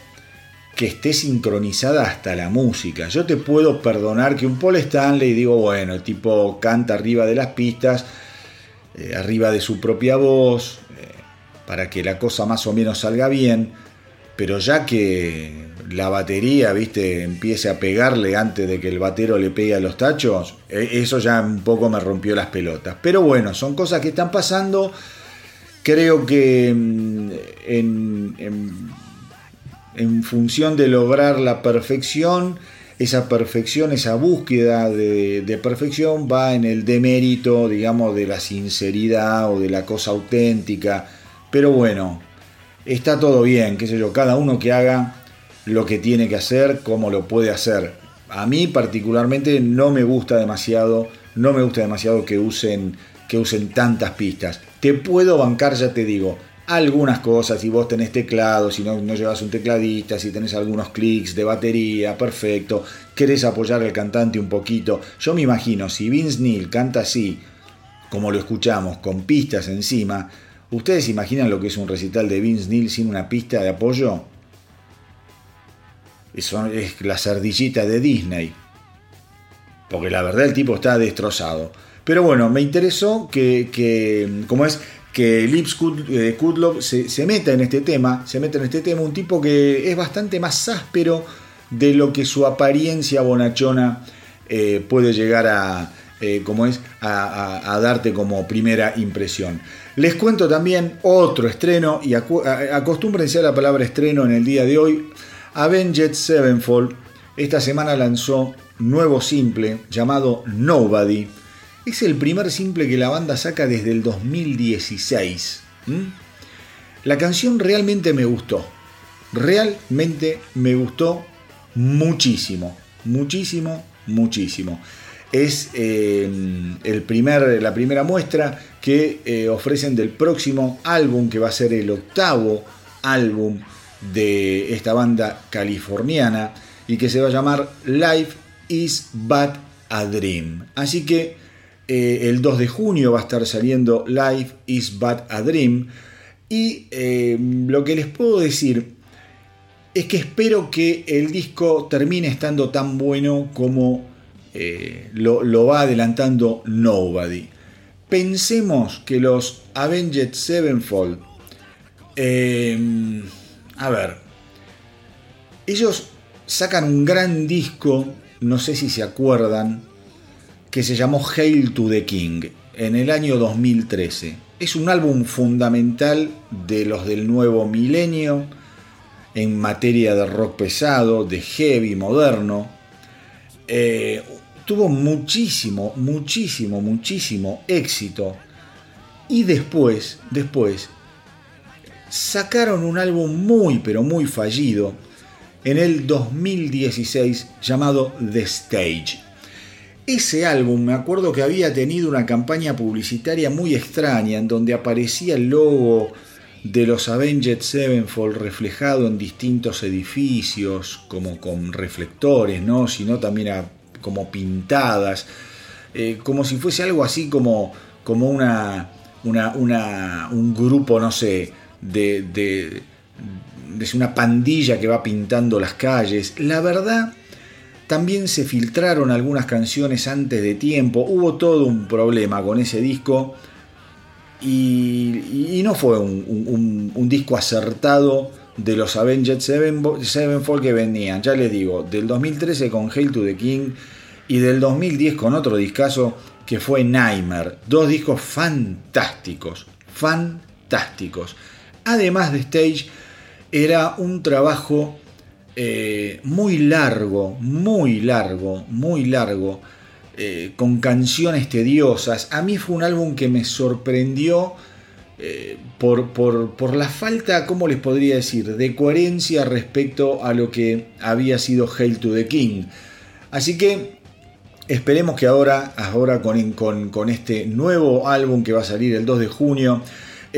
que esté sincronizada hasta la música. Yo te puedo perdonar que un Paul Stanley, digo, bueno, el tipo canta arriba de las pistas, eh, arriba de su propia voz, eh, para que la cosa más o menos salga bien, pero ya que la batería, viste, empiece a pegarle antes de que el batero le pegue a los tachos, e, eso ya un poco me rompió las pelotas. Pero bueno, son cosas que están pasando. Creo que mm, en, en, función de lograr la perfección, esa perfección, esa búsqueda de, de, perfección va en el demérito, digamos, de la sinceridad o de la cosa auténtica. Pero bueno, está todo bien, qué sé yo, cada uno que haga lo que tiene que hacer, cómo lo puede hacer. A mí particularmente no me gusta demasiado, no me gusta demasiado que usen, que usen tantas pistas. Te puedo bancar, ya te digo, algunas cosas, si vos tenés teclado, si no, no llevas un tecladista, si tenés algunos clics de batería, perfecto, querés apoyar al cantante un poquito. Yo me imagino, si Vince Neil canta así, como lo escuchamos, con pistas encima, ¿ustedes imaginan lo que es un recital de Vince Neil sin una pista de apoyo? Es la cerdillita de Disney. Porque la verdad el tipo está destrozado. Pero bueno, me interesó que, que como es, que Lips eh, Kudlov se, se, meta en este tema, se meta en este tema, un tipo que es bastante más áspero de lo que su apariencia bonachona eh, puede llegar a, eh, como es, a, darte como primera impresión. Les cuento también otro estreno y acostúmbrense a la palabra estreno en el día de hoy. Avenged Sevenfold esta semana lanzó nuevo simple llamado Nobody. Es el primer simple que la banda saca desde el 2016. La canción realmente me gustó. Realmente me gustó muchísimo. Muchísimo, muchísimo. Es eh, el primer, la primera muestra que eh, ofrecen del próximo álbum, que va a ser el octavo álbum de esta banda californiana y que se va a llamar Life is But a Dream. Así que eh, el 2 de junio va a estar saliendo Life is But a Dream y eh, lo que les puedo decir es que espero que el disco termine estando tan bueno como eh, lo, lo, va adelantando Nobody. Pensemos que los Avenged Sevenfold a ver, ellos sacan un gran disco, no sé si se acuerdan, que se llamó Hail to the King en el año 2013. Es un álbum fundamental de los del nuevo milenio en materia de rock pesado, de heavy moderno. Eh, tuvo muchísimo, muchísimo, muchísimo éxito. Y después, después, sacaron un álbum muy, pero muy fallido, en el 2016 llamado The Stage. Ese álbum me acuerdo que había tenido una campaña publicitaria muy extraña en donde aparecía el logo de los Avenged Sevenfold reflejado en distintos edificios, como con reflectores, ¿no? sino también como pintadas, eh, como si fuese algo así como, como una, una, un grupo, no sé, de, de, de una pandilla que va pintando las calles. La verdad también se filtraron algunas canciones antes de tiempo, hubo todo un problema con ese disco y, no fue un, disco acertado de los Avenged Sevenfold que venían, ya les digo, del 2013 con Hail to the King y del 2010 con otro discazo que fue Nightmare, dos discos fantásticos, fantásticos. Además de Stage, era un trabajo eh, muy largo, muy largo, muy largo, eh, con canciones tediosas. A mí fue un álbum que me sorprendió eh, por, por, la falta, ¿cómo les podría decir?, de coherencia respecto a lo que había sido Hail to the King. Así que esperemos que ahora, ahora con, con, con este nuevo álbum que va a salir el 2 de junio,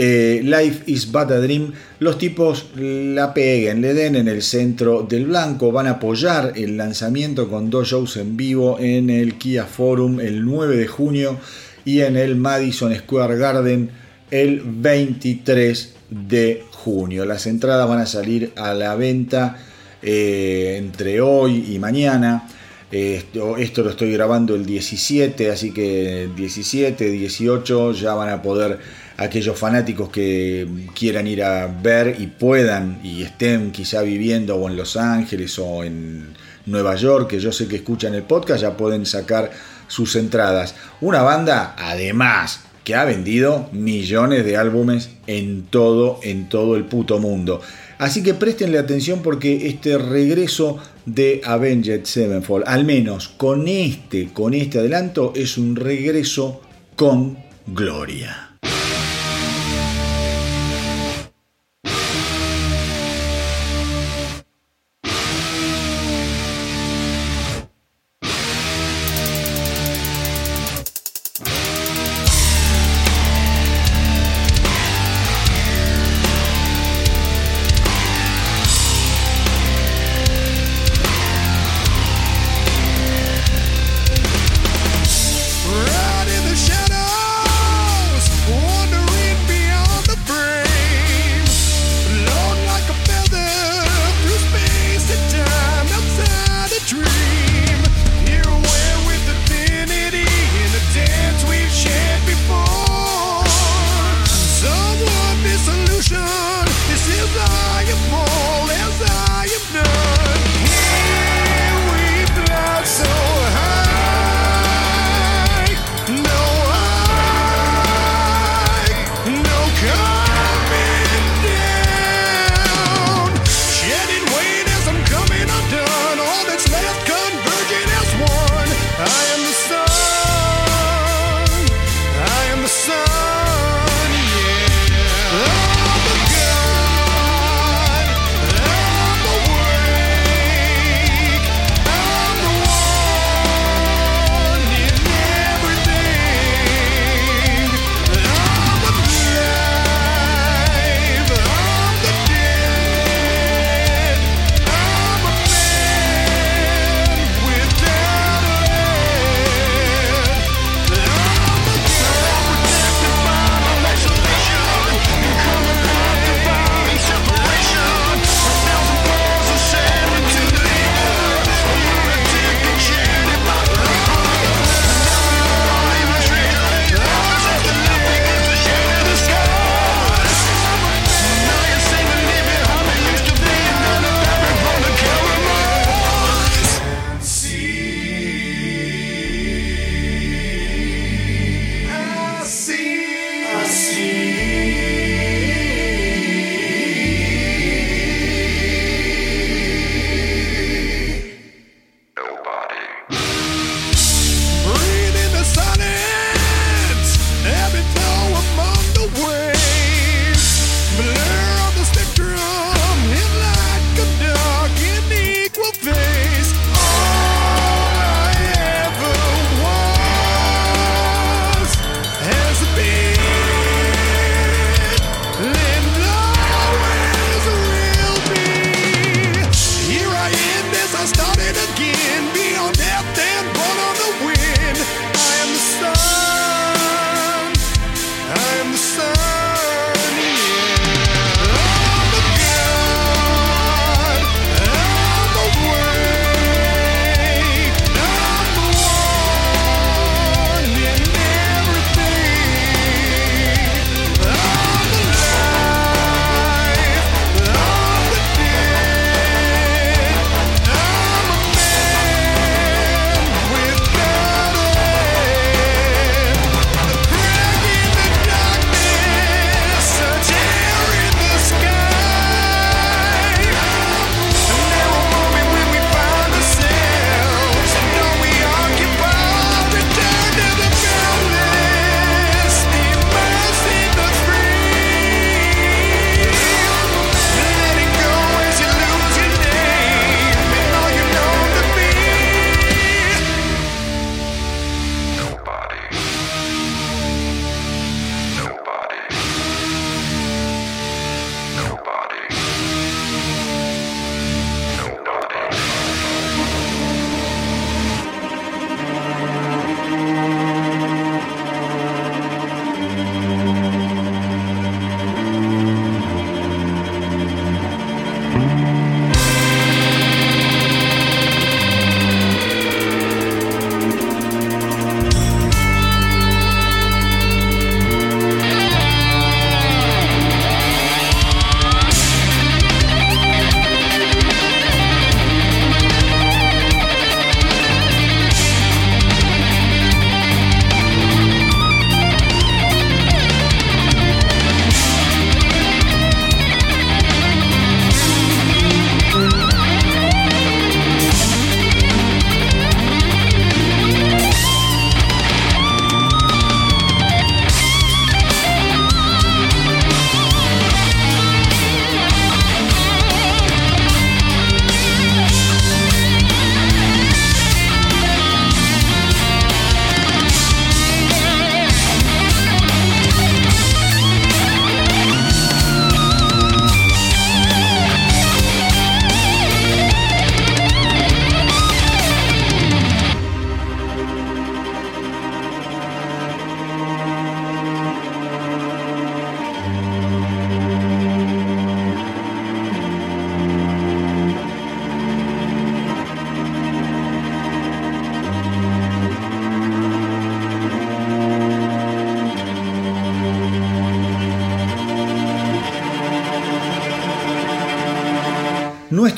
eh, Life is but a Dream, los tipos la peguen, le den en el centro del blanco, van a apoyar el lanzamiento con dos shows en vivo en el Kia Forum el 9 de junio y en el Madison Square Garden el 23 de junio. Las entradas van a salir a la venta eh, entre hoy y mañana. Esto, esto, lo estoy grabando el 17, así que 17, 18 ya van a poder aquellos fanáticos que quieran ir a ver y puedan y estén quizá viviendo o en Los Ángeles o en Nueva York, que yo sé que escuchan el podcast, ya pueden sacar sus entradas. Una banda, además, que ha vendido millones de álbumes en todo, en todo el puto mundo. Así que prestenle atención porque este regreso de Avenged Sevenfold, al menos con este, con este adelanto, es un regreso con gloria.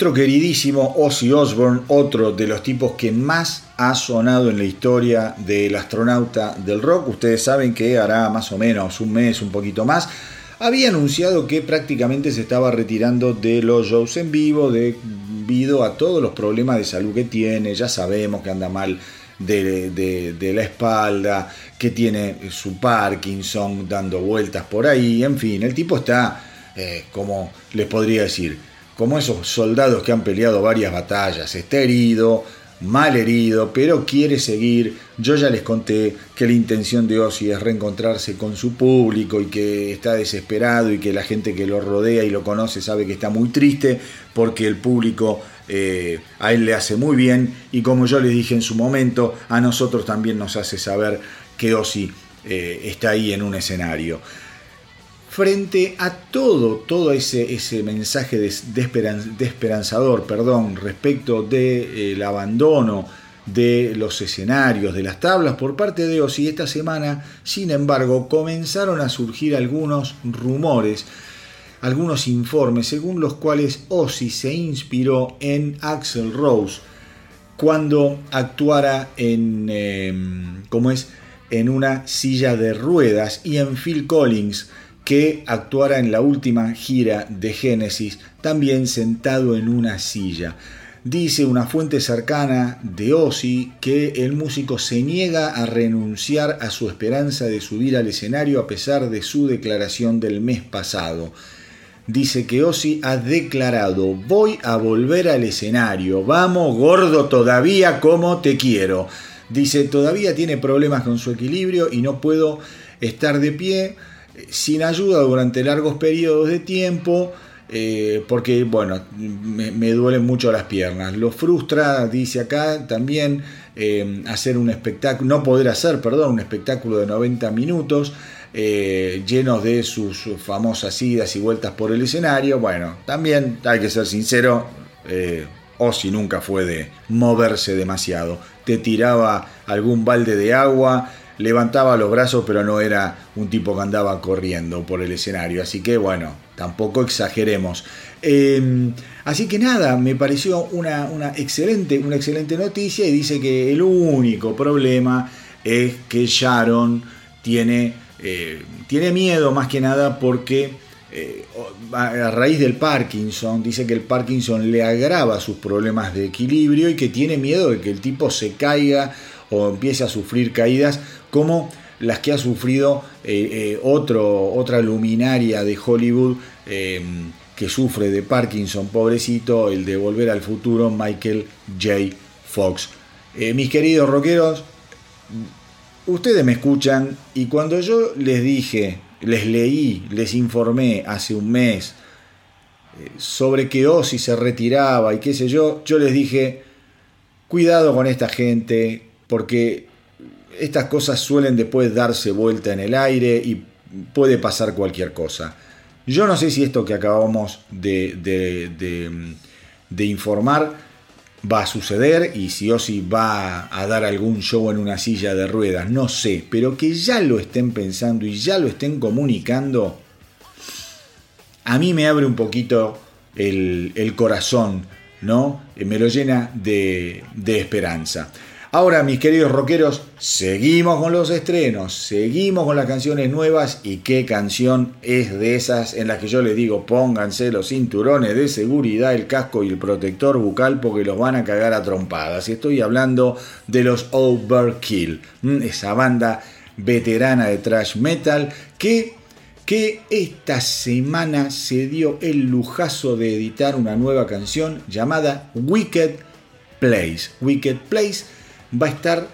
Nuestro queridísimo Ozzy Osbourne, otro de los tipos que más ha sonado en la historia del astronauta del rock, ustedes saben que hará más o menos un mes, un poquito más, había anunciado que prácticamente se estaba retirando de los shows en vivo debido a todos los problemas de salud que tiene, ya sabemos que anda mal de, la espalda, que tiene su Parkinson dando vueltas por ahí, en fin, el tipo está, eh, como les podría decir, como esos soldados que han peleado varias batallas. Está herido, mal herido, pero quiere seguir. Yo ya les conté que la intención de Ozzy es reencontrarse con su público y que está desesperado y que la gente que lo rodea y lo conoce sabe que está muy triste porque el público eh, a él le hace muy bien y como yo les dije en su momento, a nosotros también nos hace saber que Ozzy eh, está ahí en un escenario frente a todo, todo ese, ese mensaje de, esperanzador perdón, respecto del eh, abandono de los escenarios, de las tablas por parte de Ozzy, esta semana, sin embargo, comenzaron a surgir algunos rumores, algunos informes, según los cuales Ozzy se inspiró en Axel Rose cuando actuara en, em, como es, en una silla de ruedas y en Phil Collins que actuara en la última gira de Genesis, también sentado en una silla. Dice una fuente cercana de Ozzy que el músico se niega a renunciar a su esperanza de subir al escenario a pesar de su declaración del mes pasado. Dice que Ozzy ha declarado, voy a volver al escenario, vamos gordo todavía como te quiero. Dice, todavía tiene problemas con su equilibrio y no puedo estar de pie sin ayuda durante largos periodos de tiempo, eh, porque, bueno, me, duelen mucho las piernas. Lo frustra, dice acá, también eh, hacer un espectáculo, no poder hacer, perdón, un espectáculo de 90 minutos. Eh, llenos de sus famosas idas y vueltas por el escenario. Bueno, también hay que ser sincero, o si nunca fue de moverse demasiado. Te tiraba algún balde de agua, levantaba los brazos, pero no era un tipo que andaba corriendo por el escenario. Así que bueno, tampoco exageremos. Em, así que nada, me pareció una, una, excelente, una excelente noticia y dice que el único problema es que Sharon tiene, eh, tiene miedo más que nada porque eh, a raíz del Parkinson, dice que el Parkinson le agrava sus problemas de equilibrio y que tiene miedo de que el tipo se caiga o empiece a sufrir caídas como las que ha sufrido eh, eh, otro, otra luminaria de Hollywood que sufre de Parkinson, pobrecito, el de Volver al Futuro, Michael J. Fox. Mis queridos rockeros, ustedes me escuchan y cuando yo les dije, les leí, les informé hace un mes sobre que Ozzy se retiraba y qué sé yo, yo les dije, cuidado con esta gente, porque estas cosas suelen después darse vuelta en el aire y puede pasar cualquier cosa. Yo no sé si esto que acabamos de, de, informar va a suceder y si Ozzy va a dar algún show en una silla de ruedas, no sé, pero que ya lo estén pensando y ya lo estén comunicando, a mí me abre un poquito el, el corazón, ¿no? Me lo llena de, de esperanza. Ahora, mis queridos rockeros, seguimos con los estrenos, seguimos con las canciones nuevas y qué canción es de esas en las que yo les digo pónganse los cinturones de seguridad, el casco y el protector bucal porque los van a cagar a trompadas. Y estoy hablando de los Overkill, esa banda veterana de thrash metal que que esta semana se dio el lujazo de editar una nueva canción llamada Wicked Place. Wicked Place va a estar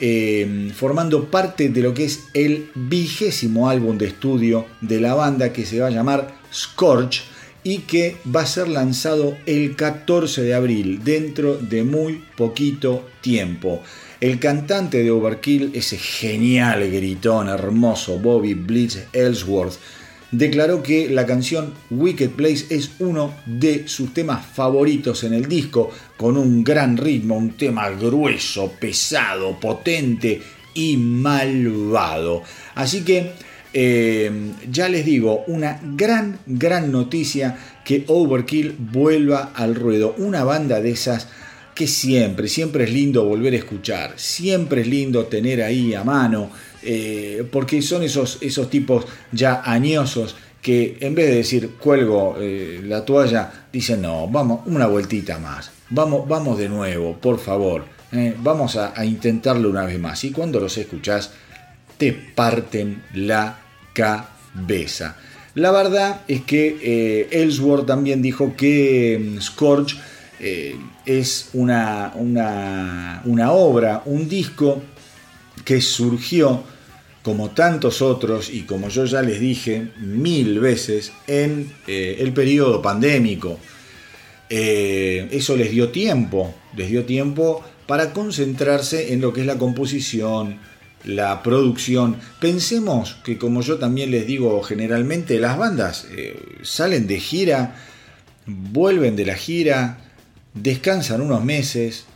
eh, formando parte de lo que es el vigésimo álbum de estudio de la banda que se va a llamar Scorch y que va a ser lanzado el 14 de abril, dentro de muy poquito tiempo. El cantante de Overkill, ese genial gritón hermoso Bobby Blitz Ellsworth, declaró que la canción Wicked Place es uno de sus temas favoritos en el disco, con un gran ritmo, un tema grueso, pesado, potente y malvado. Así que Eh, ya les digo, una gran, gran noticia que Overkill vuelva al ruedo. Una banda de esas que siempre, siempre es lindo volver a escuchar, siempre es lindo tener ahí a mano, eh, porque son esos, esos tipos ya añosos que en vez de decir cuelgo eh, la toalla, dicen no, vamos una vueltita más, vamos, vamos de nuevo, por favor, eh, vamos a, intentarlo una vez más. Y cuando los escuchás, te parten la cabeza. La verdad es que Ellsworth también dijo que mm, Scorch es una, una, obra, un disco que surgió como tantos otros y como yo ya les dije mil veces en eh, el periodo pandémico. Eh, eso les dio tiempo, les dio tiempo para concentrarse en lo que es la composición, la producción. Pensemos que como yo también les digo generalmente, las bandas salen de gira, vuelven de la gira, descansan unos meses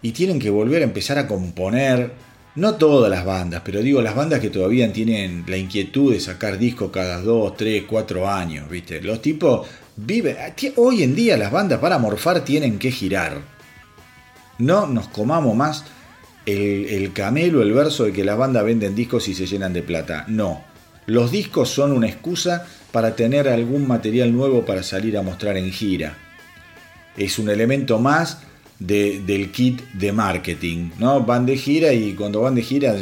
y tienen que volver a empezar a componer. No todas las bandas, pero digo las bandas que todavía tienen la inquietud de sacar discos cada 2, 3, 4 años, ¿viste? Los tipos viven. Hoy en día las bandas para morfar tienen que girar. No nos comamos más el, el camelo, el verso de que las bandas venden discos y se llenan de plata. No. Los discos son una excusa para tener algún material nuevo para salir a mostrar en gira es un elemento más del kit de marketing, ¿no? Van de gira y cuando van de gira,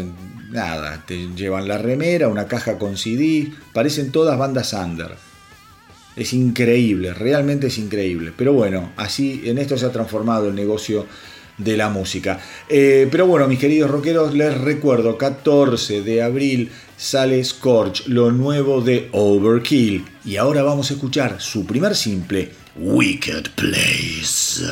nada, te llevan la remera, una caja con CD, parecen todas bandas under. Es increíble, realmente es increíble. Pero bueno, así en esto se ha transformado el negocio de la música. Eh, pero bueno, mis queridos rockeros, les recuerdo, 14 de abril sale Scorch, lo nuevo de Overkill. Y ahora vamos a escuchar su primer simple, Wicked Place.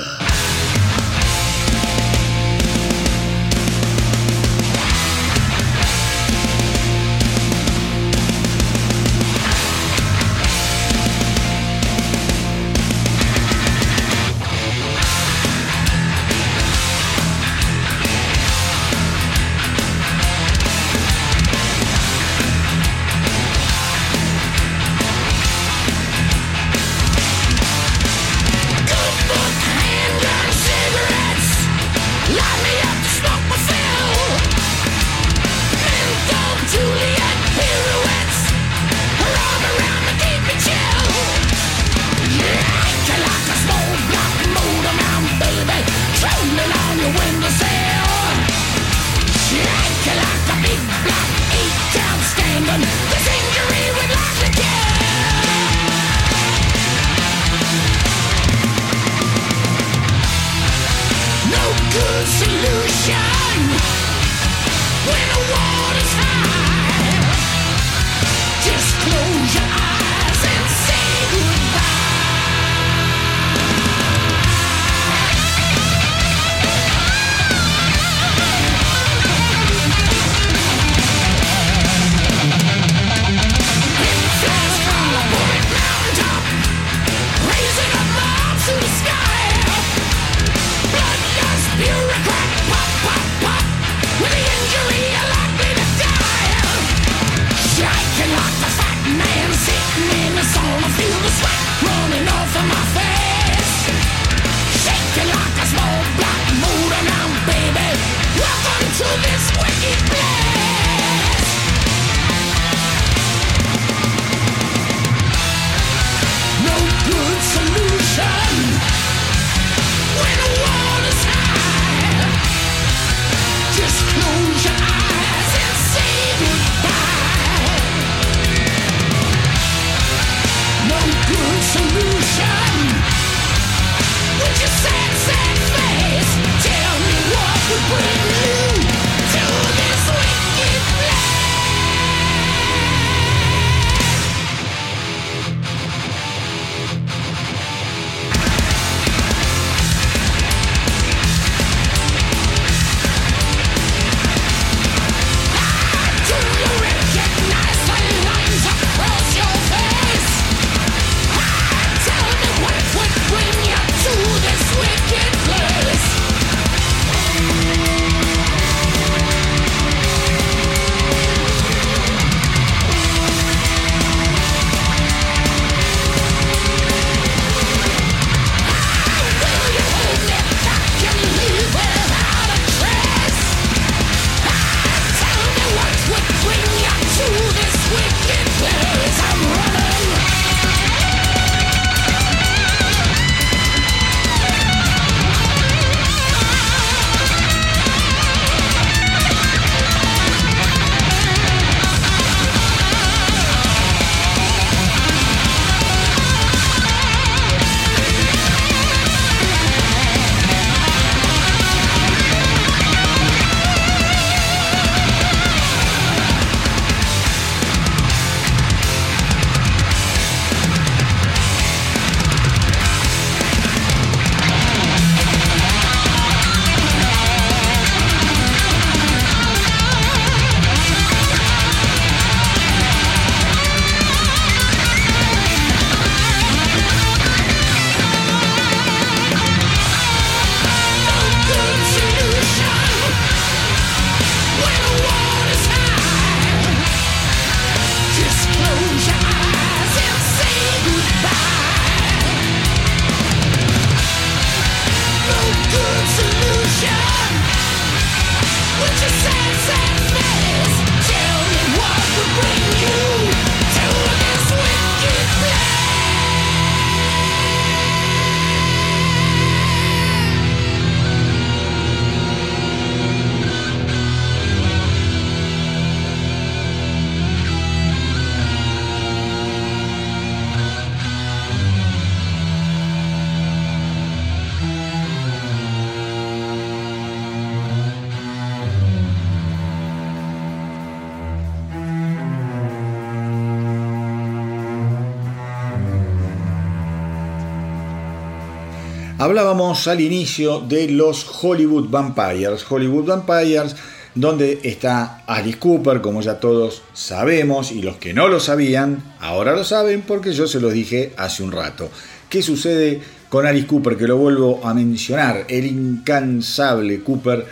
Hablábamos al inicio de los Hollywood Vampires. Hollywood Vampires, donde está Alice Cooper, como ya todos sabemos, y los que no lo sabían, ahora lo saben porque yo se los dije hace un rato. ¿Qué sucede con Alice Cooper? Que lo vuelvo a mencionar. El incansable Cooper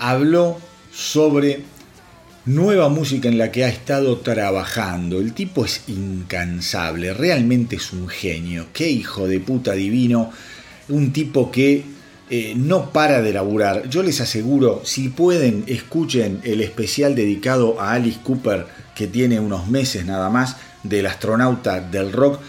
habló sobre nueva música en la que ha estado trabajando. El tipo es incansable, realmente es un genio. Qué hijo de puta divino un tipo que eh, no para de laburar. Yo les aseguro, si pueden, escuchen el especial dedicado a Alice Cooper, que tiene unos meses nada más, del astronauta del rock.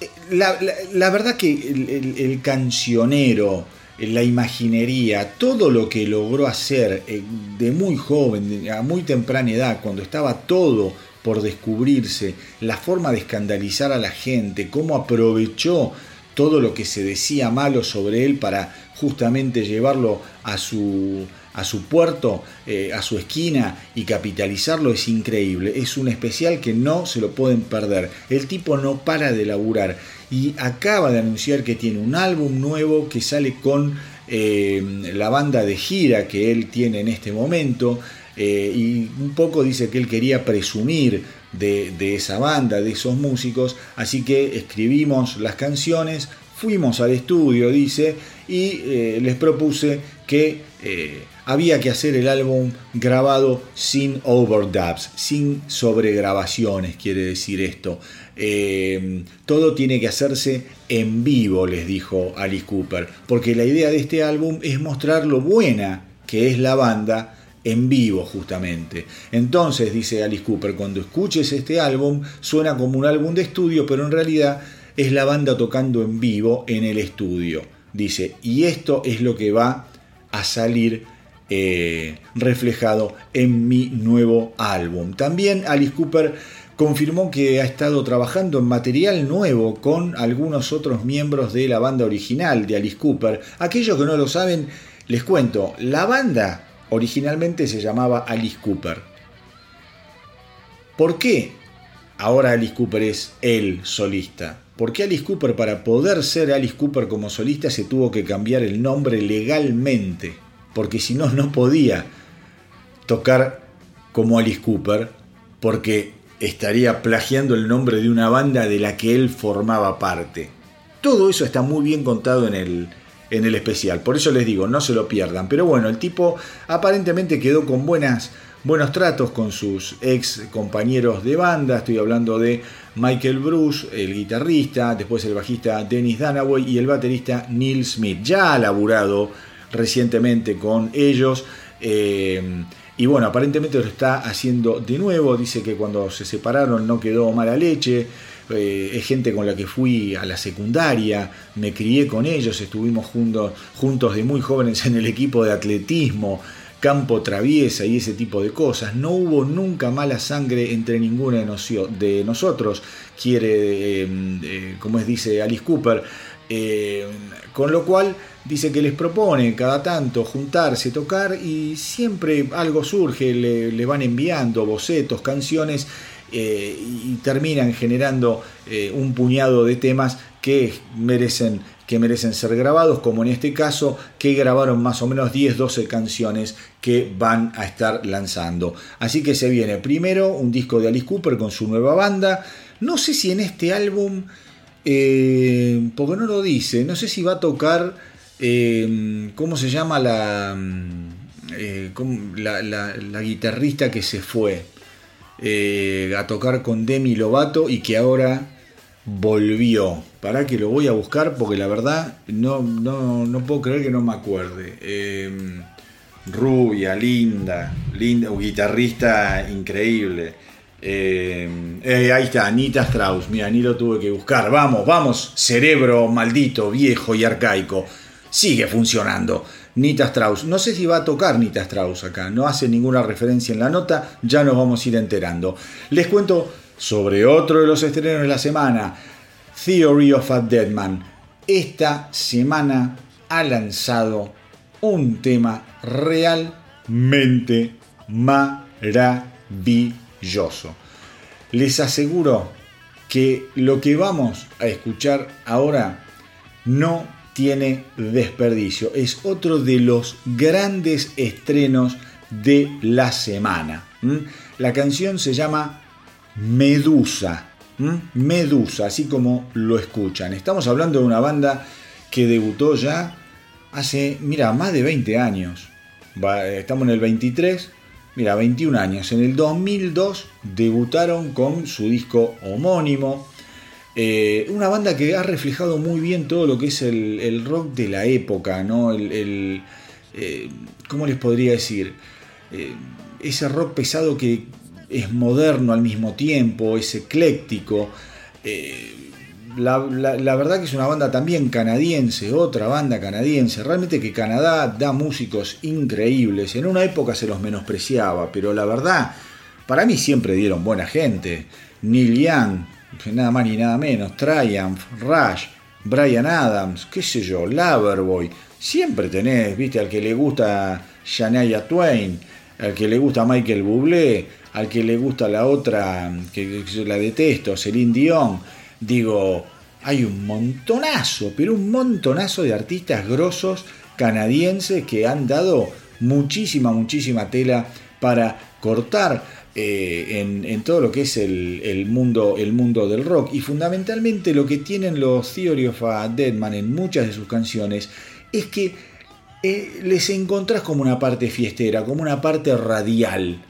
Eh, la, verdad que el, cancionero, la imaginería, todo lo que logró hacer eh, de muy joven, a muy temprana edad, cuando estaba todo por descubrirse, la forma de escandalizar a la gente, cómo aprovechó todo lo que se decía malo sobre él para justamente llevarlo a su, a su puerto, eh, a su esquina y capitalizarlo es increíble. Es un especial que no se lo pueden perder. El tipo no para de laburar y acaba de anunciar que tiene un álbum nuevo que sale con eh, la banda de gira que él tiene en este momento. Eh, y un poco dice que él quería presumir de, esa banda, de esos músicos, así que escribimos las canciones, fuimos al estudio, dice, y eh, les propuse que eh, había que hacer el álbum grabado sin overdubs, sin sobregrabaciones, quiere decir esto. Eh, todo tiene que hacerse en vivo, les dijo Alice Cooper, porque la idea de este álbum es mostrar lo buena que es la banda en vivo justamente. Entonces, dice Alice Cooper, cuando escuches este álbum suena como un álbum de estudio, pero en realidad es la banda tocando en vivo en el estudio. Dice, y esto es lo que va a salir eh, reflejado en mi nuevo álbum. También Alice Cooper confirmó que ha estado trabajando en material nuevo con algunos otros miembros de la banda original de Alice Cooper. Aquellos que no lo saben, les cuento, la banda Originalmente se llamaba Alice Cooper. ¿Por qué ahora Alice Cooper es el solista? Porque Alice Cooper, para poder ser Alice Cooper como solista, se tuvo que cambiar el nombre legalmente. Porque si no, no podía tocar como Alice Cooper, porque estaría plagiando el nombre de una banda de la que él formaba parte. Todo eso está muy bien contado en el, en el especial. Por eso les digo, no se lo pierdan. Pero bueno, el tipo aparentemente quedó con buenas, buenos tratos con sus ex compañeros de banda. Estoy hablando de Michael Bruce, el guitarrista, después el bajista Dennis Danaway y el baterista Neil Smith. Ya ha laburado recientemente con ellos. Eh, y bueno, aparentemente lo está haciendo de nuevo. Dice que cuando se separaron no quedó mala leche. Eh, es gente con la que fui a la secundaria, me crié con ellos, estuvimos juntos, juntos de muy jóvenes en el equipo de atletismo, campo traviesa y ese tipo de cosas. No hubo nunca mala sangre entre ninguno de, nosotros, quiere, eh, eh, como es dice Alice Cooper, con lo cual dice que les propone cada tanto juntarse, tocar y siempre algo surge, le van enviando bocetos, canciones eh, y terminan generando eh, un puñado de temas que merecen, que merecen ser grabados, como en este caso, que grabaron más o menos 10-12 canciones que van a estar lanzando. Así que se viene primero un disco de Alice Cooper con su nueva banda. No sé si en este álbum, eh, porque no lo dice, no sé si va a tocar, ¿cómo se llama la, la guitarrista que se fue? Eh, a tocar con Demi Lovato y que ahora volvió. Para que lo voy a buscar porque la verdad no, no, puedo creer que no me acuerde. Em, rubia, linda, linda, un guitarrista increíble. Em, eh, ahí está, Anita Strauss. Mira, ni lo tuve que buscar. Vamos, vamos, cerebro maldito, viejo y arcaico. Sigue funcionando. Nita Strauss. No sé si va a tocar Nita Strauss acá, no hace ninguna referencia en la nota, ya nos vamos a ir enterando. Les cuento sobre otro de los estrenos de la semana, Theory of a Dead Man. Esta semana ha lanzado un tema realmente maravilloso. Les aseguro que lo que vamos a escuchar ahora no tiene desperdicio. Es otro de los grandes estrenos de la semana. La canción se llama Medusa. Medusa, así como lo escuchan. Estamos hablando de una banda que debutó ya hace, mira, más de 20 años. Estamos en el 23, mira, 21 años. En el 2002 debutaron con su disco homónimo. Eh, una banda que ha reflejado muy bien todo lo que es el, rock de la época, ¿no? El, eh, ¿Cómo les podría decir? Eh, ese rock pesado que es moderno al mismo tiempo, es ecléctico. La, verdad que es una banda también canadiense, otra banda canadiense. Realmente que Canadá da músicos increíbles. En una época se los menospreciaba, pero la verdad, para mí siempre dieron buena gente. Neil Young, nada más ni nada menos, Triumph, Rush, Brian Adams, qué sé yo, Loverboy. Siempre tenés, viste, al que le gusta Shania Twain, al que le gusta Michael Bublé, al que le gusta la otra, que, la detesto, Celine Dion digo, hay un montonazo, pero un montonazo de artistas grosos canadienses que han dado muchísima, muchísima tela para cortar eh, en, todo lo que es el, mundo, el mundo del rock. Y fundamentalmente lo que tienen los Theory of a Deadman en muchas de sus canciones es que eh, les encontrás como una parte fiestera, como una parte radial.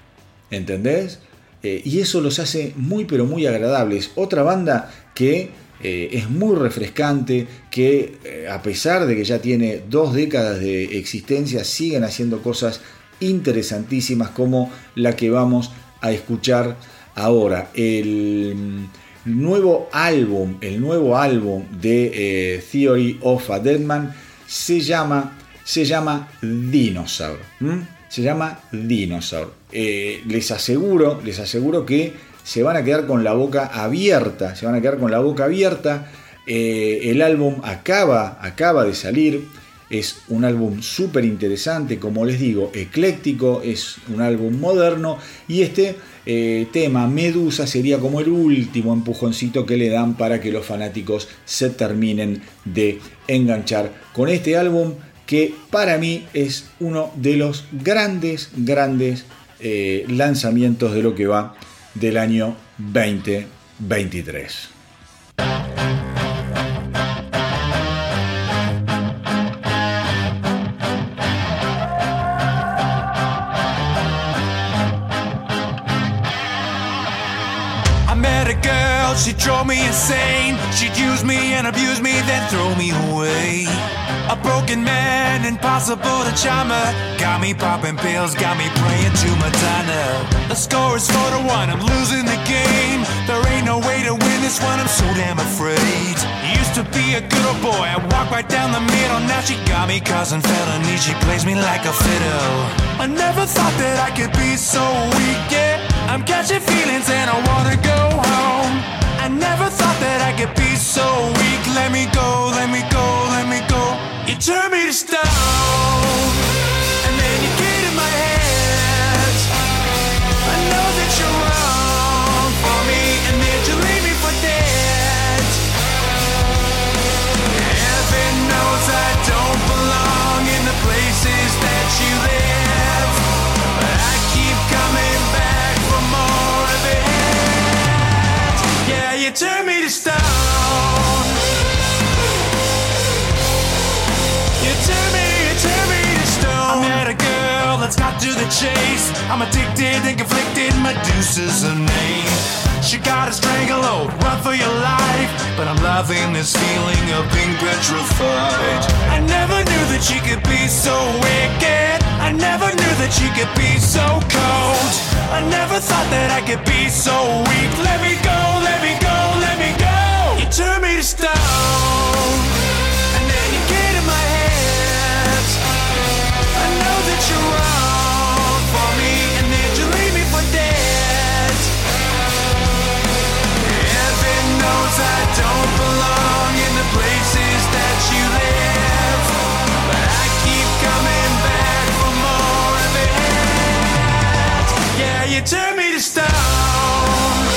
¿Entendés? Eh, y eso los hace muy pero muy agradables. Otra banda que es muy refrescante, que a pesar de que ya tiene dos décadas de existencia, siguen haciendo cosas interesantísimas como la que vamos a escuchar ahora. El nuevo álbum, el nuevo álbum de Theory of a Deadman se llama, se llama Dinosaur se llama Dinosaur. Eh, les aseguro, les aseguro que se van a quedar con la boca abierta, se van a quedar con la boca abierta. Eh, el álbum acaba, acaba de salir, es un álbum súper interesante, como les digo, ecléctico, es un álbum moderno y este eh, tema Medusa sería como el último empujoncito que le dan para que los fanáticos se terminen de enganchar con este álbum que para mí es uno de los grandes, grandes eh, lanzamientos de lo que va del año 2023. She drove me insane. She'd use me and abuse me, then throw me away. A broken man, impossible to charm her. Got me popping pills, got me praying to Madonna. The score is 4 to 1, I'm losing the game. There ain't no way to win this one, I'm so damn afraid. Used to be a good old boy, I walk right down the middle. Now she got me causing felony, she plays me like a fiddle. I never thought that I could be so weak, yeah. I'm catching feelings and I wanna go home. I never thought that I could be so weak. Let me go, let me go, let me go. You turn me to stone, and then you get in my head. I know that you're wrong for me, and then you leave me for dead. Heaven knows I don't belong in the places that you live, You turn me to stone. you tell me, you turn me to stone. I met a girl that's got to the chase. I'm addicted and conflicted, Medusa's her name. She got a stranglehold, run for your life. But I'm loving this feeling of being petrified. I never knew that she could be so wicked. I never knew that she could be so cold. I never thought that I could be so weak. Let me go, turn me to stone. And then you get in my head. I know that you're wrong for me, and then you leave me for dead. Heaven knows I don't belong in the places that you live, but I keep coming back for more of it. Yeah, you turn me to stone.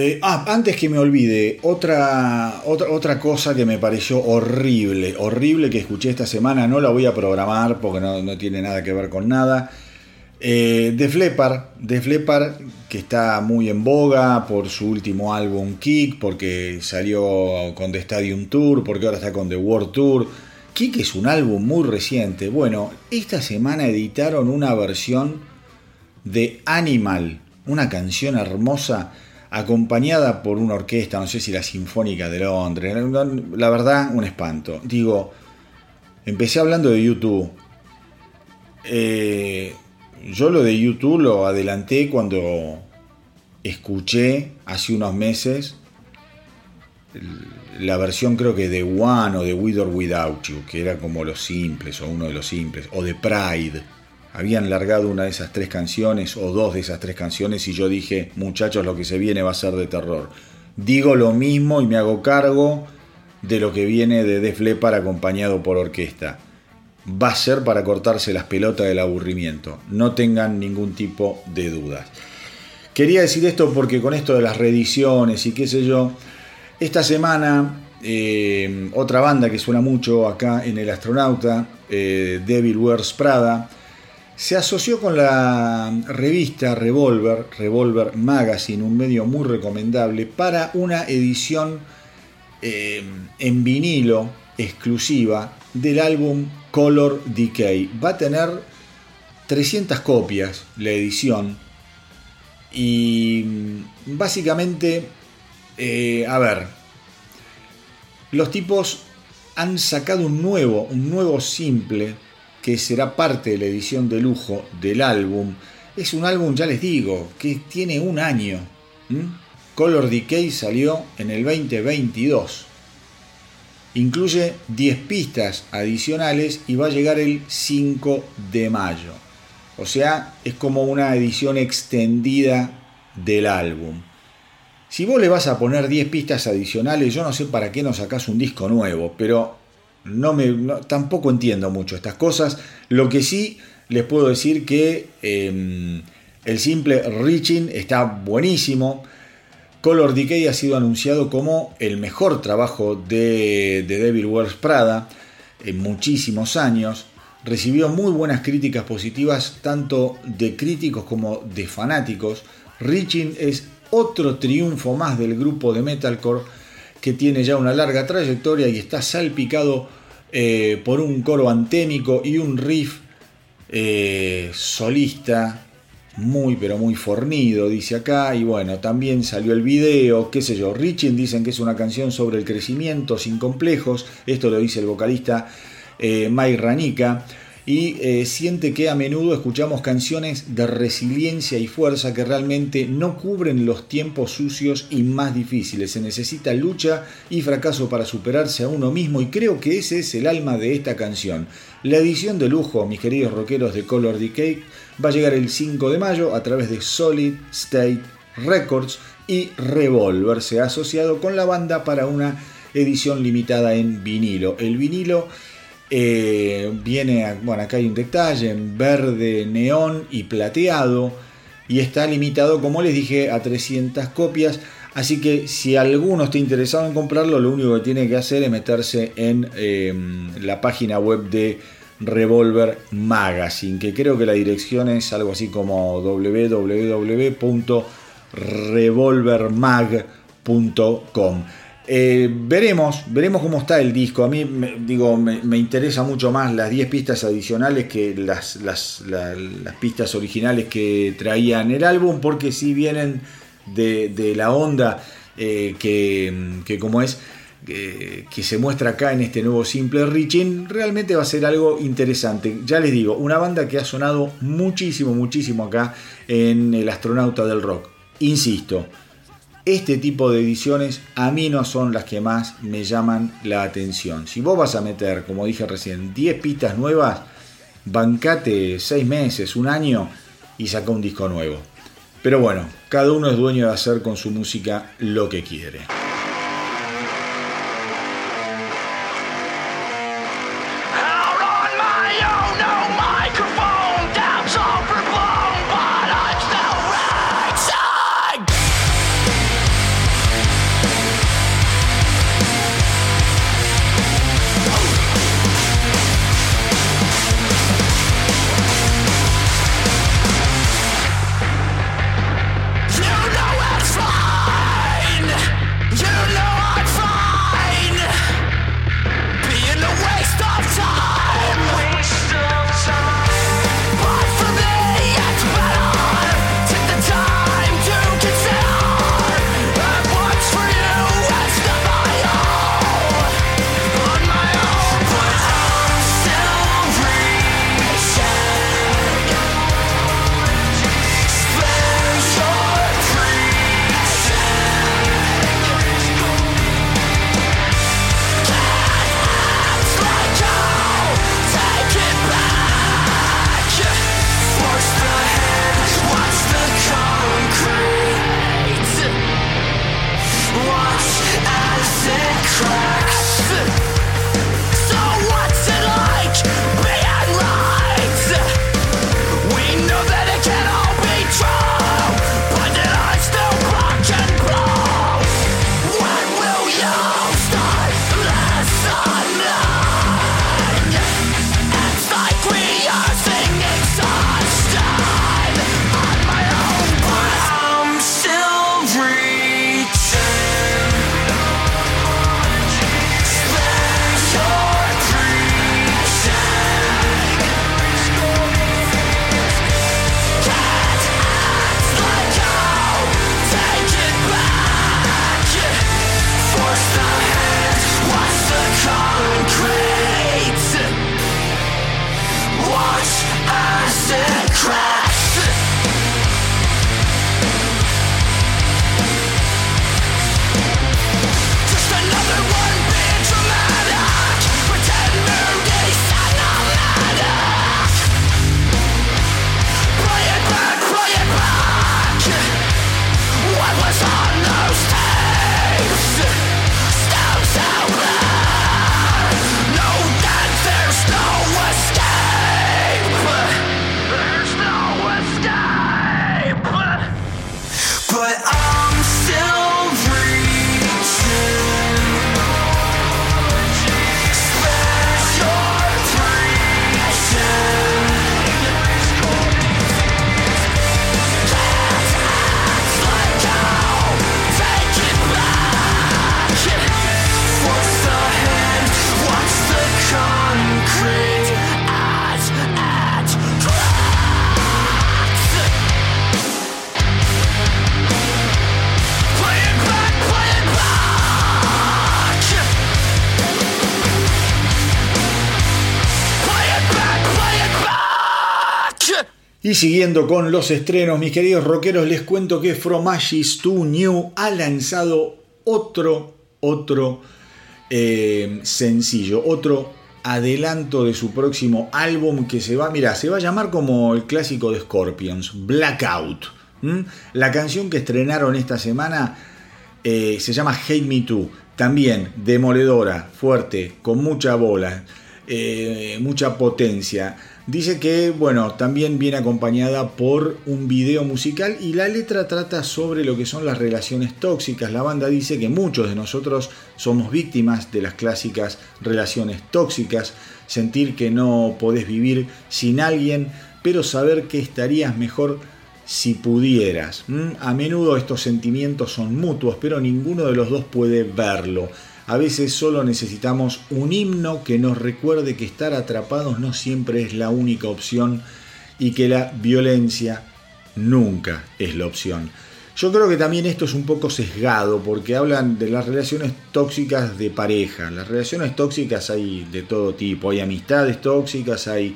Eh, ah, antes que me olvide, otra, otra, otra cosa que me pareció horrible, horrible que escuché esta semana, no la voy a programar porque no, tiene nada que ver con nada. Eh, de Flepar, de Flepar, que está muy en boga por su último álbum Kick, porque salió con The Stadium Tour, porque ahora está con The World Tour. Kick es un álbum muy reciente. Bueno, esta semana editaron una versión de Animal, una canción hermosa acompañada por una orquesta, no sé si la Sinfónica de Londres, la verdad, un espanto. Digo, empecé hablando de YouTube. Eh, yo lo de YouTube lo adelanté cuando escuché hace unos meses la versión creo que de One o de With or Without You, que era como los simples o uno de los simples, o de Pride habían largado una de esas tres canciones o dos de esas tres canciones y yo dije, muchachos, lo que se viene va a ser de terror. Digo lo mismo y me hago cargo de lo que viene de Def Leppard acompañado por orquesta. Va a ser para cortarse las pelotas del aburrimiento. No tengan ningún tipo de dudas. Quería decir esto porque con esto de las reediciones y qué sé yo, esta semana eh, otra banda que suena mucho acá en El Astronauta, eh, Devil Wears Prada, se asoció con la revista Revolver, Revolver Magazine, un medio muy recomendable, para una edición eh, en vinilo exclusiva del álbum Color Decay. Va a tener 300 copias la edición y básicamente, eh, a ver, los tipos han sacado un nuevo, un nuevo simple que será parte de la edición de lujo del álbum. Es un álbum, ya les digo, que tiene un año. Color Decay salió en el 2022. Incluye 10 pistas adicionales y va a llegar el 5 de mayo. O sea, es como una edición extendida del álbum. Si vos le vas a poner 10 pistas adicionales, yo no sé para qué no sacás un disco nuevo, pero no me, tampoco entiendo mucho estas cosas. Lo que sí les puedo decir que em, el simple Reaching está buenísimo. Color Decay ha sido anunciado como el mejor trabajo de, de Devil Wears Prada en muchísimos años. Recibió muy buenas críticas positivas tanto de críticos como de fanáticos. Reaching es otro triunfo más del grupo de metalcore que tiene ya una larga trayectoria y está salpicado eh, por un coro antémico y un riff eh, solista muy pero muy fornido, dice acá, y bueno, también salió el video, qué sé yo, Richin dicen que es una canción sobre el crecimiento sin complejos, esto lo dice el vocalista eh, Mike Ranica, y eh, siente que a menudo escuchamos canciones de resiliencia y fuerza que realmente no cubren los tiempos sucios y más difíciles. Se necesita lucha y fracaso para superarse a uno mismo y creo que ese es el alma de esta canción. La edición de lujo, mis queridos rockeros de Color Decay, va a llegar el 5 de mayo a través de Solid State Records y Revolver se ha asociado con la banda para una edición limitada en vinilo. El vinilo eh, viene, bueno, acá hay un detalle en verde, neón y plateado. Y está limitado, como les dije, a 300 copias. Así que si alguno está interesado en comprarlo, lo único que tiene que hacer es meterse en em, la página web de Revolver Magazine, que creo que la dirección es algo así como www.revolvermag.com. Eh, veremos, veremos cómo está el disco. A mí me, digo, me, interesa mucho más las 10 pistas adicionales que las, pistas originales que traían el álbum, porque si vienen de, la onda eh, que, como es, que se muestra acá en este nuevo simple Reaching, realmente va a ser algo interesante. Ya les digo, una banda que ha sonado muchísimo, muchísimo acá en El Astronauta del Rock. Insisto, este tipo de ediciones a mí no son las que más me llaman la atención. Si vos vas a meter, como dije recién, 10 pistas nuevas, bancate 6 meses, un año y saca un disco nuevo. Pero bueno, cada uno es dueño de hacer con su música lo que quiere. Y siguiendo con los estrenos, mis queridos rockeros, les cuento que Fromagis 2 New ha lanzado otro, otro eh, sencillo, otro adelanto de su próximo álbum que se va, mira, se va a llamar como el clásico de Scorpions, Blackout. La canción que estrenaron esta semana eh, se llama Hate Me Too, también demoledora, fuerte, con mucha bola, eh, mucha potencia. Dice que, bueno, también viene acompañada por un video musical y la letra trata sobre lo que son las relaciones tóxicas. La banda dice que muchos de nosotros somos víctimas de las clásicas relaciones tóxicas, sentir que no podés vivir sin alguien, pero saber que estarías mejor si pudieras. A menudo estos sentimientos son mutuos, pero ninguno de los dos puede verlo. A veces solo necesitamos un himno que nos recuerde que estar atrapados no siempre es la única opción y que la violencia nunca es la opción. Yo creo que también esto es un poco sesgado porque hablan de las relaciones tóxicas de pareja. Las relaciones tóxicas hay de todo tipo. Hay amistades tóxicas, hay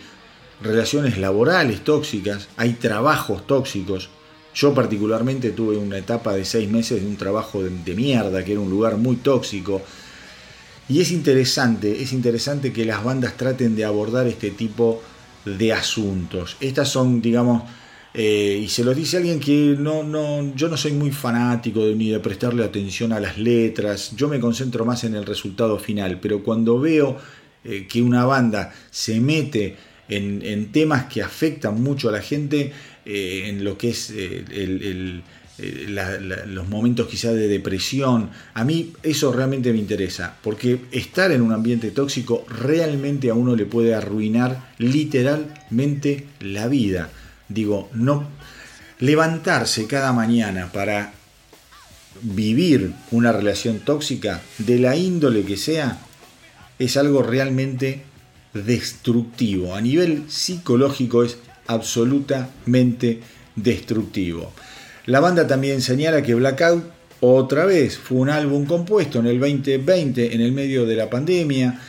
relaciones laborales tóxicas, hay trabajos tóxicos. Yo particularmente tuve una etapa de seis meses de un trabajo de, mierda, que era un lugar muy tóxico y es interesante, es interesante que las bandas traten de abordar este tipo de asuntos. Estas son, digamos, eh, y se los dice alguien que no, no, yo no soy muy fanático de, ni de prestarle atención a las letras, yo me concentro más en el resultado final, pero cuando veo eh, que una banda se mete en, temas que afectan mucho a la gente, eh, en lo que es el eh, los momentos quizás de depresión. A mí eso realmente me interesa, porque estar en un ambiente tóxico realmente a uno le puede arruinar literalmente la vida. Digo, no levantarse cada mañana para vivir una relación tóxica, de la índole que sea, es algo realmente destructivo. A nivel psicológico es absolutamente destructivo. La banda también señala que Blackout otra vez fue un álbum compuesto en el 2020 en el medio de la pandemia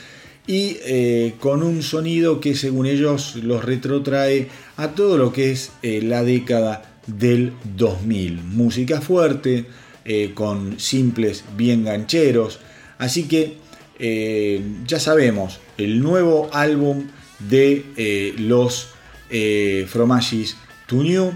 y eh, con un sonido que según ellos los retrotrae a todo lo que es eh, la década del 2000. Música fuerte, eh, con simples bien gancheros. Así que ya sabemos, el nuevo álbum de los Fromagis To New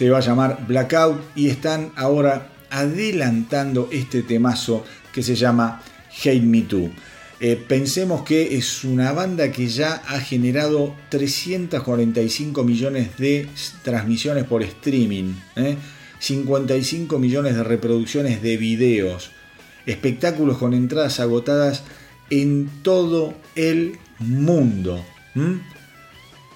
se va a llamar Blackout y están ahora adelantando este temazo que se llama Hate Me Too. Eh, pensemos que es una banda que ya ha generado 345 millones de transmisiones por streaming, 55 ¿eh? millones de reproducciones de videos, espectáculos con entradas agotadas en todo el mundo.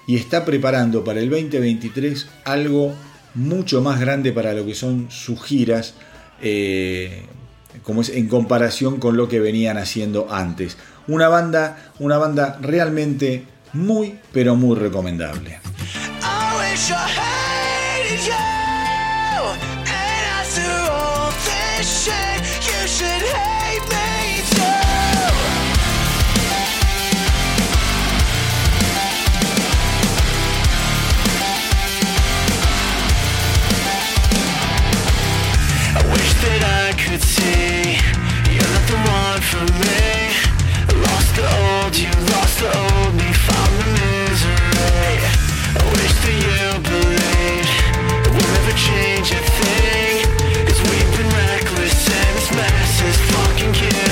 Y está preparando para el 2023 algo mucho más grande para lo que son sus giras, eh, como es en comparación con lo que venían haciendo antes. Una banda, una banda realmente muy, pero muy recomendable. For me. Lost the old you, lost the old me Found the misery. I wish that you believed We'll never change a thing. Cause we've been reckless and this mess is fucking Y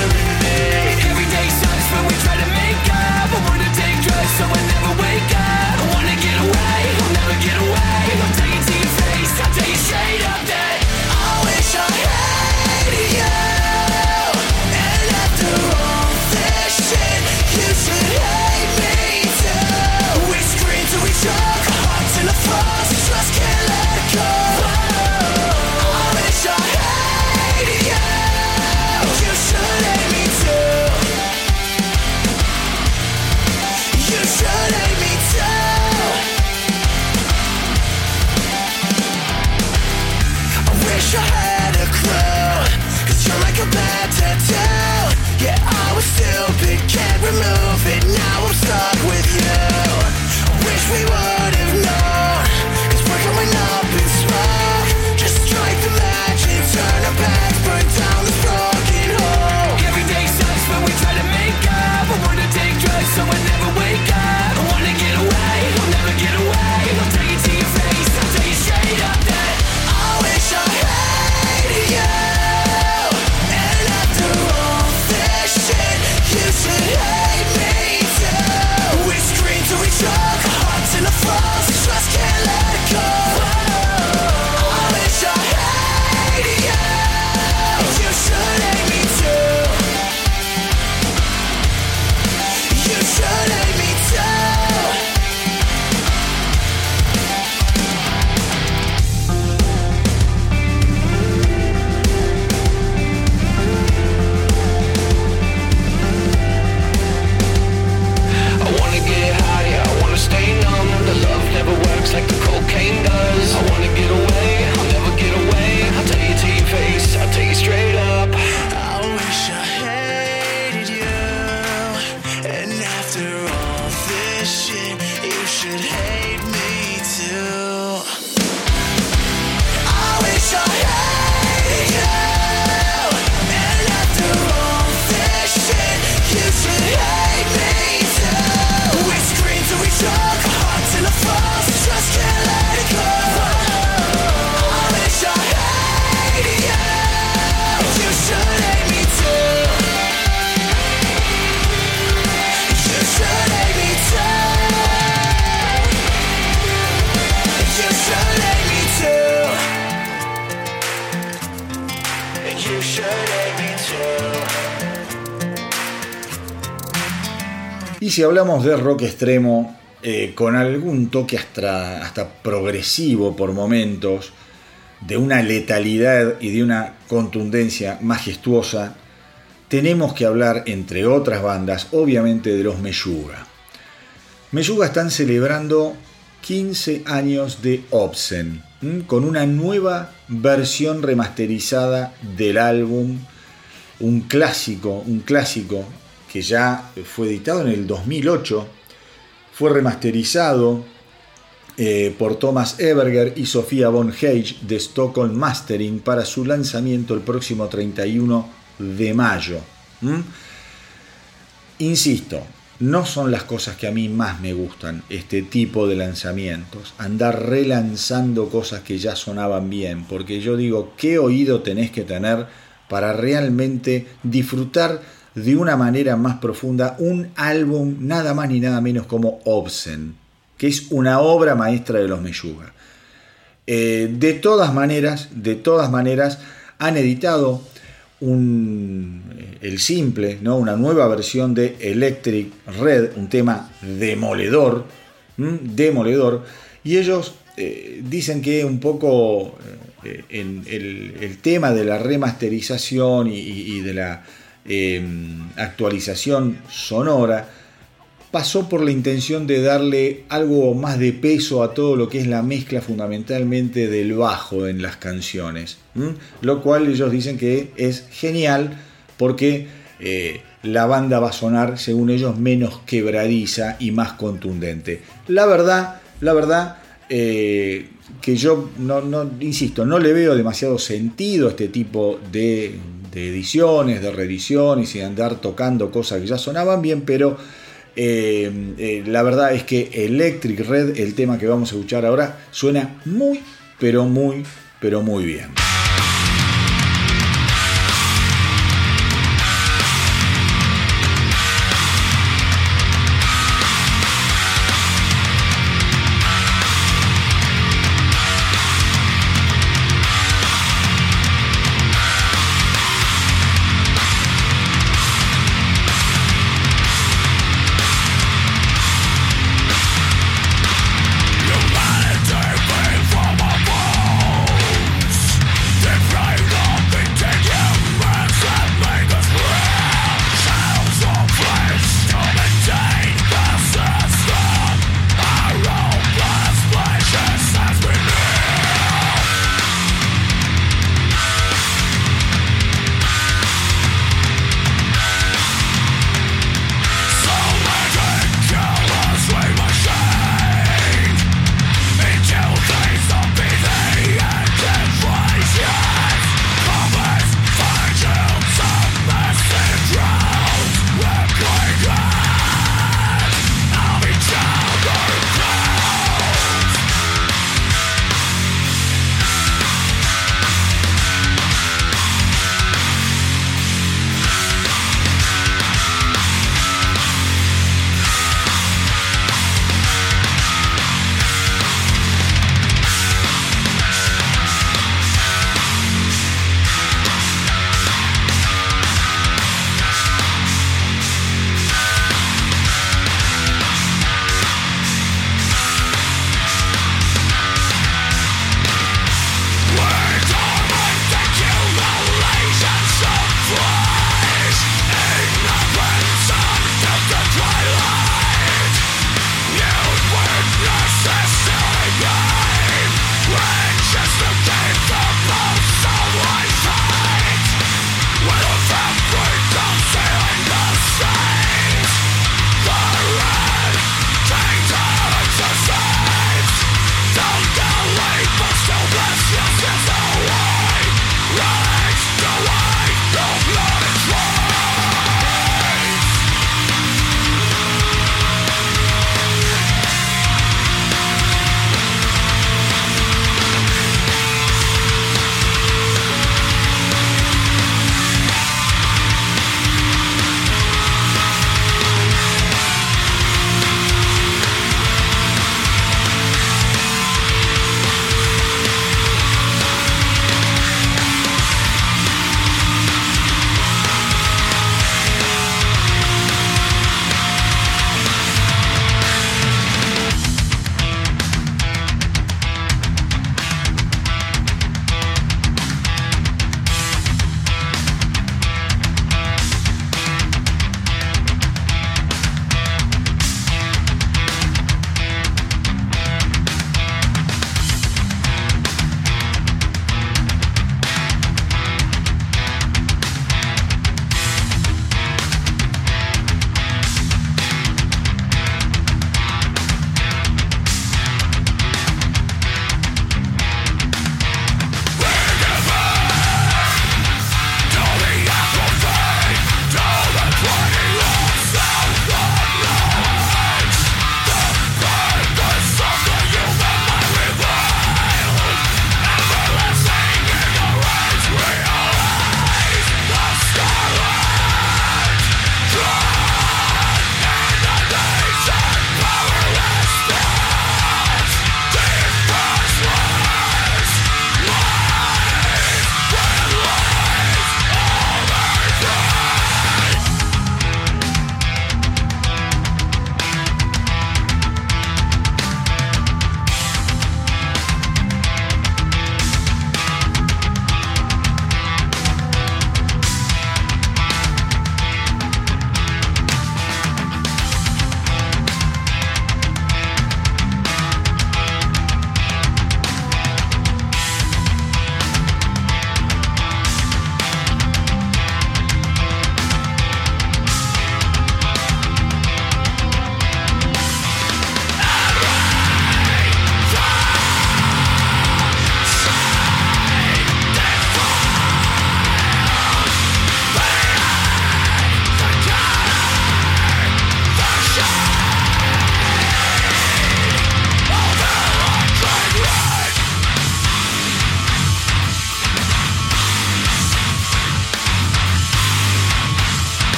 we were. Si hablamos de rock extremo, eh, con algún toque hasta, hasta progresivo por momentos, de una letalidad y de una contundencia majestuosa, tenemos que hablar, entre otras bandas, obviamente de los Meyuga. Meyuga están celebrando 15 años de Obsen, con una nueva versión remasterizada del álbum, un clásico, un clásico que ya fue editado en el 2008, fue remasterizado eh, por Thomas Everger y Sofía von Hage de Stockholm Mastering para su lanzamiento el próximo 31 de mayo. Insisto, no son las cosas que a mí más me gustan, este tipo de lanzamientos, andar relanzando cosas que ya sonaban bien, porque yo digo, ¿qué oído tenés que tener para realmente disfrutar de una manera más profunda un álbum nada más ni nada menos como Obsen, que es una obra maestra de los Meyuga. Eh, de todas maneras, de todas maneras, han editado un, eh, el simple, ¿no? una nueva versión de Electric Red, un tema demoledor, demoledor, y ellos eh, dicen que un poco en el, tema de la remasterización y de la Em, actualización sonora, pasó por la intención de darle algo más de peso a todo lo que es la mezcla fundamentalmente del bajo en las canciones. Lo cual ellos dicen que es genial porque eh, la banda va a sonar, según ellos, menos quebradiza y más contundente. La verdad, la verdad, eh, que yo no, insisto, no le veo demasiado sentido a este tipo de, de ediciones, de reediciones y de andar tocando cosas que ya sonaban bien, pero eh, eh, la verdad es que Electric Red, el tema que vamos a escuchar ahora, suena muy, pero muy, pero muy bien.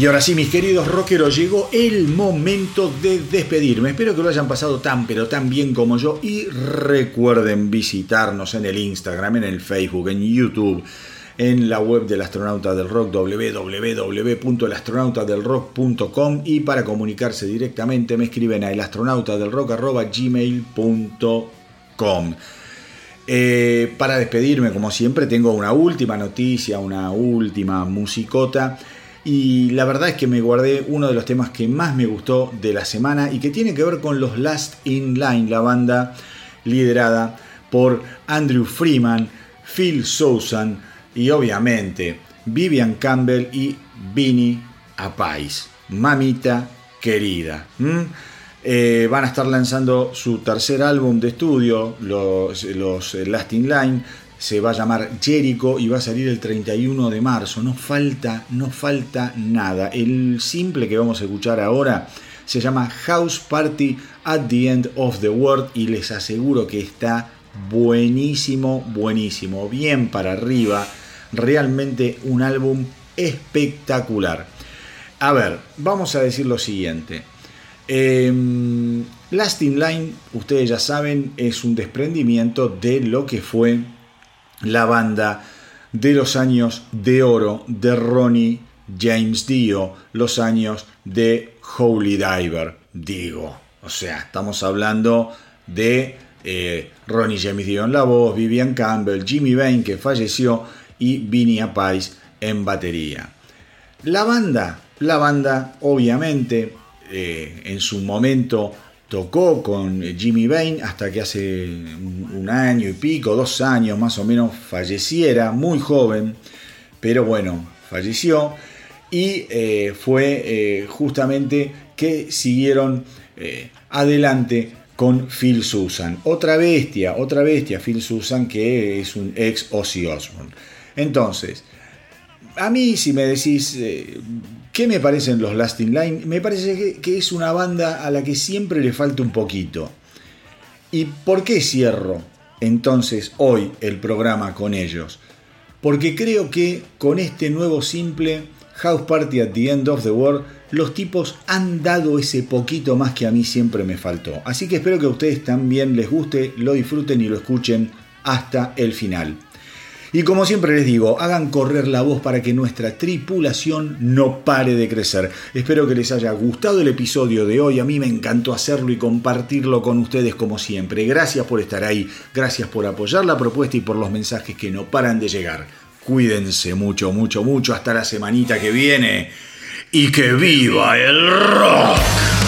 Y ahora sí, mis queridos rockeros, llegó el momento de despedirme. Espero que lo hayan pasado tan pero tan bien como yo. Y recuerden visitarnos en el Instagram, en el Facebook, en YouTube, en la web del astronauta del rock www.elastronautadelrock.com y para comunicarse directamente me escriben a elastronautadelrock.gmail.com eh, para despedirme, como siempre, tengo una última noticia, una última musicota y la verdad es que me guardé uno de los temas que más me gustó de la semana y que tiene que ver con los Last in Line, la banda liderada por Andrew Freeman, Phil Sousan y obviamente Vivian Campbell y Vinnie Apais, mamita querida. Eh, van a estar lanzando su tercer álbum de estudio, los, los Last in Line, se va a llamar Jericho y va a salir el 31 de marzo. No falta, no falta nada. El simple que vamos a escuchar ahora se llama House Party at the End of the World y les aseguro que está buenísimo, buenísimo, bien para arriba. Realmente un álbum espectacular. A ver, vamos a decir lo siguiente. Eh, Last in Line, ustedes ya saben, es un desprendimiento de lo que fue la banda de los años de oro de Ronnie James Dio, los años de Holy Diver, digo. O sea, estamos hablando de eh, Ronnie James Dio en la voz, Vivian Campbell, Jimmy Bain que falleció y Vinnie Appice en batería. La banda, la banda obviamente eh, en su momento tocó con Jimmy Bain hasta que hace un año y pico, dos años más o menos, falleciera, muy joven, pero bueno, falleció y eh, fue eh, justamente que siguieron eh, adelante con Phil Susan, otra bestia, otra bestia, Phil Susan que es un ex Ozzy Osbourne. Entonces, a mí si me decís ¿Qué me parecen los Lasting Line? Me parece que, es una banda a la que siempre le falta un poquito. ¿Y por qué cierro entonces hoy el programa con ellos? Porque creo que con este nuevo simple House Party at the End of the World, los tipos han dado ese poquito más que a mí siempre me faltó. Así que espero que a ustedes también les guste, lo disfruten y lo escuchen hasta el final. Y como siempre les digo, hagan correr la voz para que nuestra tripulación no pare de crecer. Espero que les haya gustado el episodio de hoy. A mí me encantó hacerlo y compartirlo con ustedes como siempre. Gracias por estar ahí, gracias por apoyar la propuesta y por los mensajes que no paran de llegar. Cuídense mucho, mucho, mucho hasta la semanita que viene. Y que viva el rock.